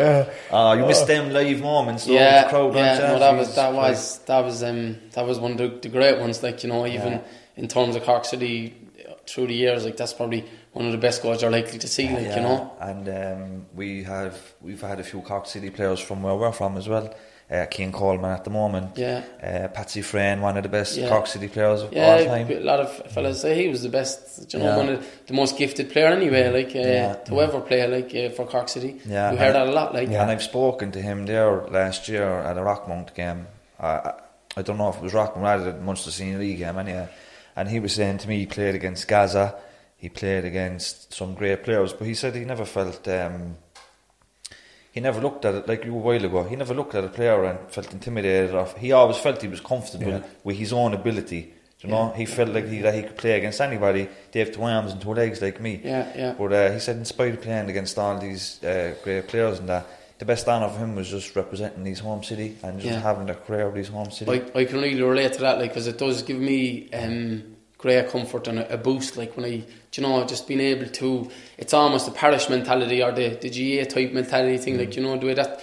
Speaker 2: Oh, you missed them live moments. though,
Speaker 4: Yeah,
Speaker 2: the crowd,
Speaker 4: yeah. No, that was that was that was um that was one of the, the great ones. Like you know, even in terms of Cork City uh, through the years, like that's probably one of the best goals you're likely to see. Like you know.
Speaker 2: And um, we have we've had a few Cork City players from where we're from as well. Uh, Coleman at the moment.
Speaker 4: Yeah.
Speaker 2: Uh, Patsy Freyne, one of the best
Speaker 4: Yeah.
Speaker 2: Cork City players of all time.
Speaker 4: a lot of fellas say he was the best. You know,
Speaker 2: Yeah.
Speaker 4: one of the most gifted player anyway. Like uh,
Speaker 2: Yeah.
Speaker 4: to ever play like uh, for Cork City.
Speaker 2: Yeah,
Speaker 4: we heard
Speaker 2: and-
Speaker 4: that a lot. Like Yeah,
Speaker 2: And I've spoken to him there last year at a Rockmount game. Uh, I, I don't know if it was Rockmount, had a Munster Senior League game anyway. And he was saying to me he played against Gazza, he played against some great players, but he said he never felt. Um, he never looked at it like you a while ago. He never looked at a player and felt intimidated. Or he always felt he was comfortable
Speaker 3: Yeah.
Speaker 2: with his own ability. You know, he felt like he that he could play against anybody. They have two arms and two legs like me.
Speaker 4: Yeah, yeah.
Speaker 2: But uh, he said, in spite of playing against all these uh, great players and that, the best honour for him was just representing his home city and just
Speaker 4: Yeah.
Speaker 2: having that career with his home city.
Speaker 4: I, I can really relate to that, like, because it does give me um, great comfort and a, a boost. Like when I, you know, just being able to, it's almost a parish mentality or the, the GAA type mentality thing. Like you know, the way that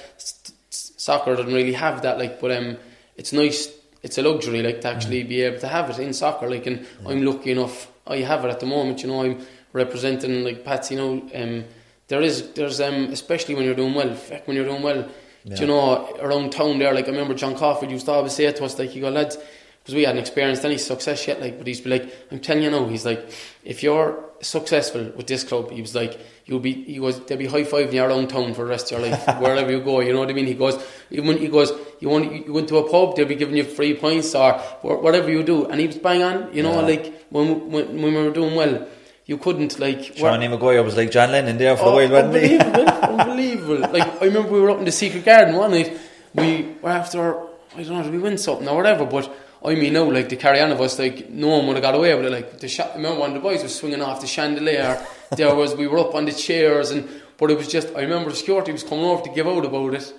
Speaker 4: soccer doesn't really have that. Like, but um, it's nice. It's a luxury, like to actually be able to have it in soccer. Like, and I'm lucky enough. I have it at the moment. You know, I'm representing like Pats. You know, um, there is there's um, especially when you're doing well. When you're doing well. Do you know, around town there, like I remember John Caulfield used to always say to us, like, you go, lads, because we hadn't experienced any success yet, like, but he's be like, I'm telling you now, he's like, if you're successful with this club, he was like, you'll be, he goes, they'll be high fiving your own town for the rest of your life, wherever you go, you know what I mean? He goes, even when he goes, you want, you go into a pub, they'll be giving you free points or whatever you do, and he was bang on, you know,
Speaker 2: Yeah.
Speaker 4: like, when, when, when we were doing well, you couldn't, like,
Speaker 2: Johnny Maguire was like John Lennon there for
Speaker 4: Oh,
Speaker 2: a while, wasn't he?
Speaker 4: unbelievable, unbelievable. Like I remember we were up in the secret garden one night. We were after I don't know, did we win something or whatever? But I mean, now like the carry on of us, like no one would have got away with it. Like the I remember one of the boys was swinging off the chandelier. there was we were up on the chairs and but it was just I remember the security was coming over to give out about it,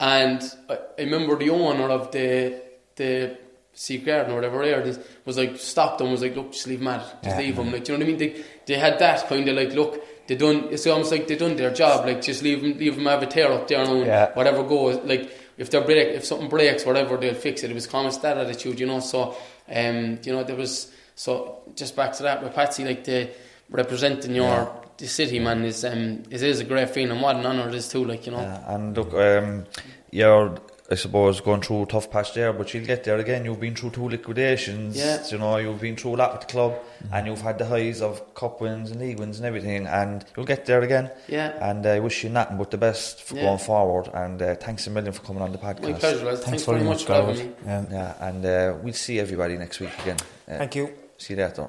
Speaker 4: and I, I remember the owner of the the secret garden or whatever there was- was like stopped them was like look just leave them at it just
Speaker 3: Yeah.
Speaker 4: leave them. like do you know what I mean they they had that kind of like look they done it's almost like they done their job like just leave them leave them have a tear up there and
Speaker 3: Yeah.
Speaker 4: whatever goes like if they break if something breaks whatever they'll fix it. It was common that attitude you know so um you know there was so just back to that with Patsy like the representing your the city man is um it is a great feeling. What an honour it is too like you know.
Speaker 2: Yeah, and look, um, you're, I suppose, going through a tough patch there, but you'll get there again. You've been through two liquidations,
Speaker 4: Yeah.
Speaker 2: you know, you've been through a lot with the club, and you've had the highs of cup wins and league wins and everything, and you'll get there again.
Speaker 4: Yeah.
Speaker 2: And I wish you nothing but the best for
Speaker 4: Yeah.
Speaker 2: going forward, and uh, thanks a million for coming on the podcast.
Speaker 4: my pleasure lads. thanks, very much for having me
Speaker 3: Yeah.
Speaker 2: Yeah, and uh, we'll see everybody next week again. Uh,
Speaker 3: Thank you.
Speaker 2: See you later.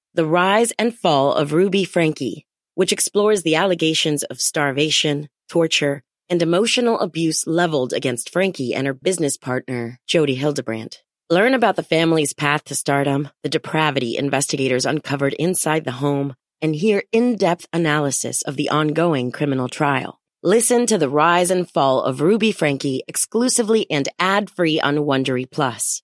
Speaker 5: The Rise and Fall of Ruby Franke, which explores the allegations of starvation, torture, and emotional abuse leveled against Franke and her business partner, Jody Hildebrandt. Learn about the family's path to stardom, the depravity investigators uncovered inside the home, and hear in-depth analysis of the ongoing criminal trial. Listen to the rise and fall of Ruby Franke exclusively and ad-free on Wondery Plus.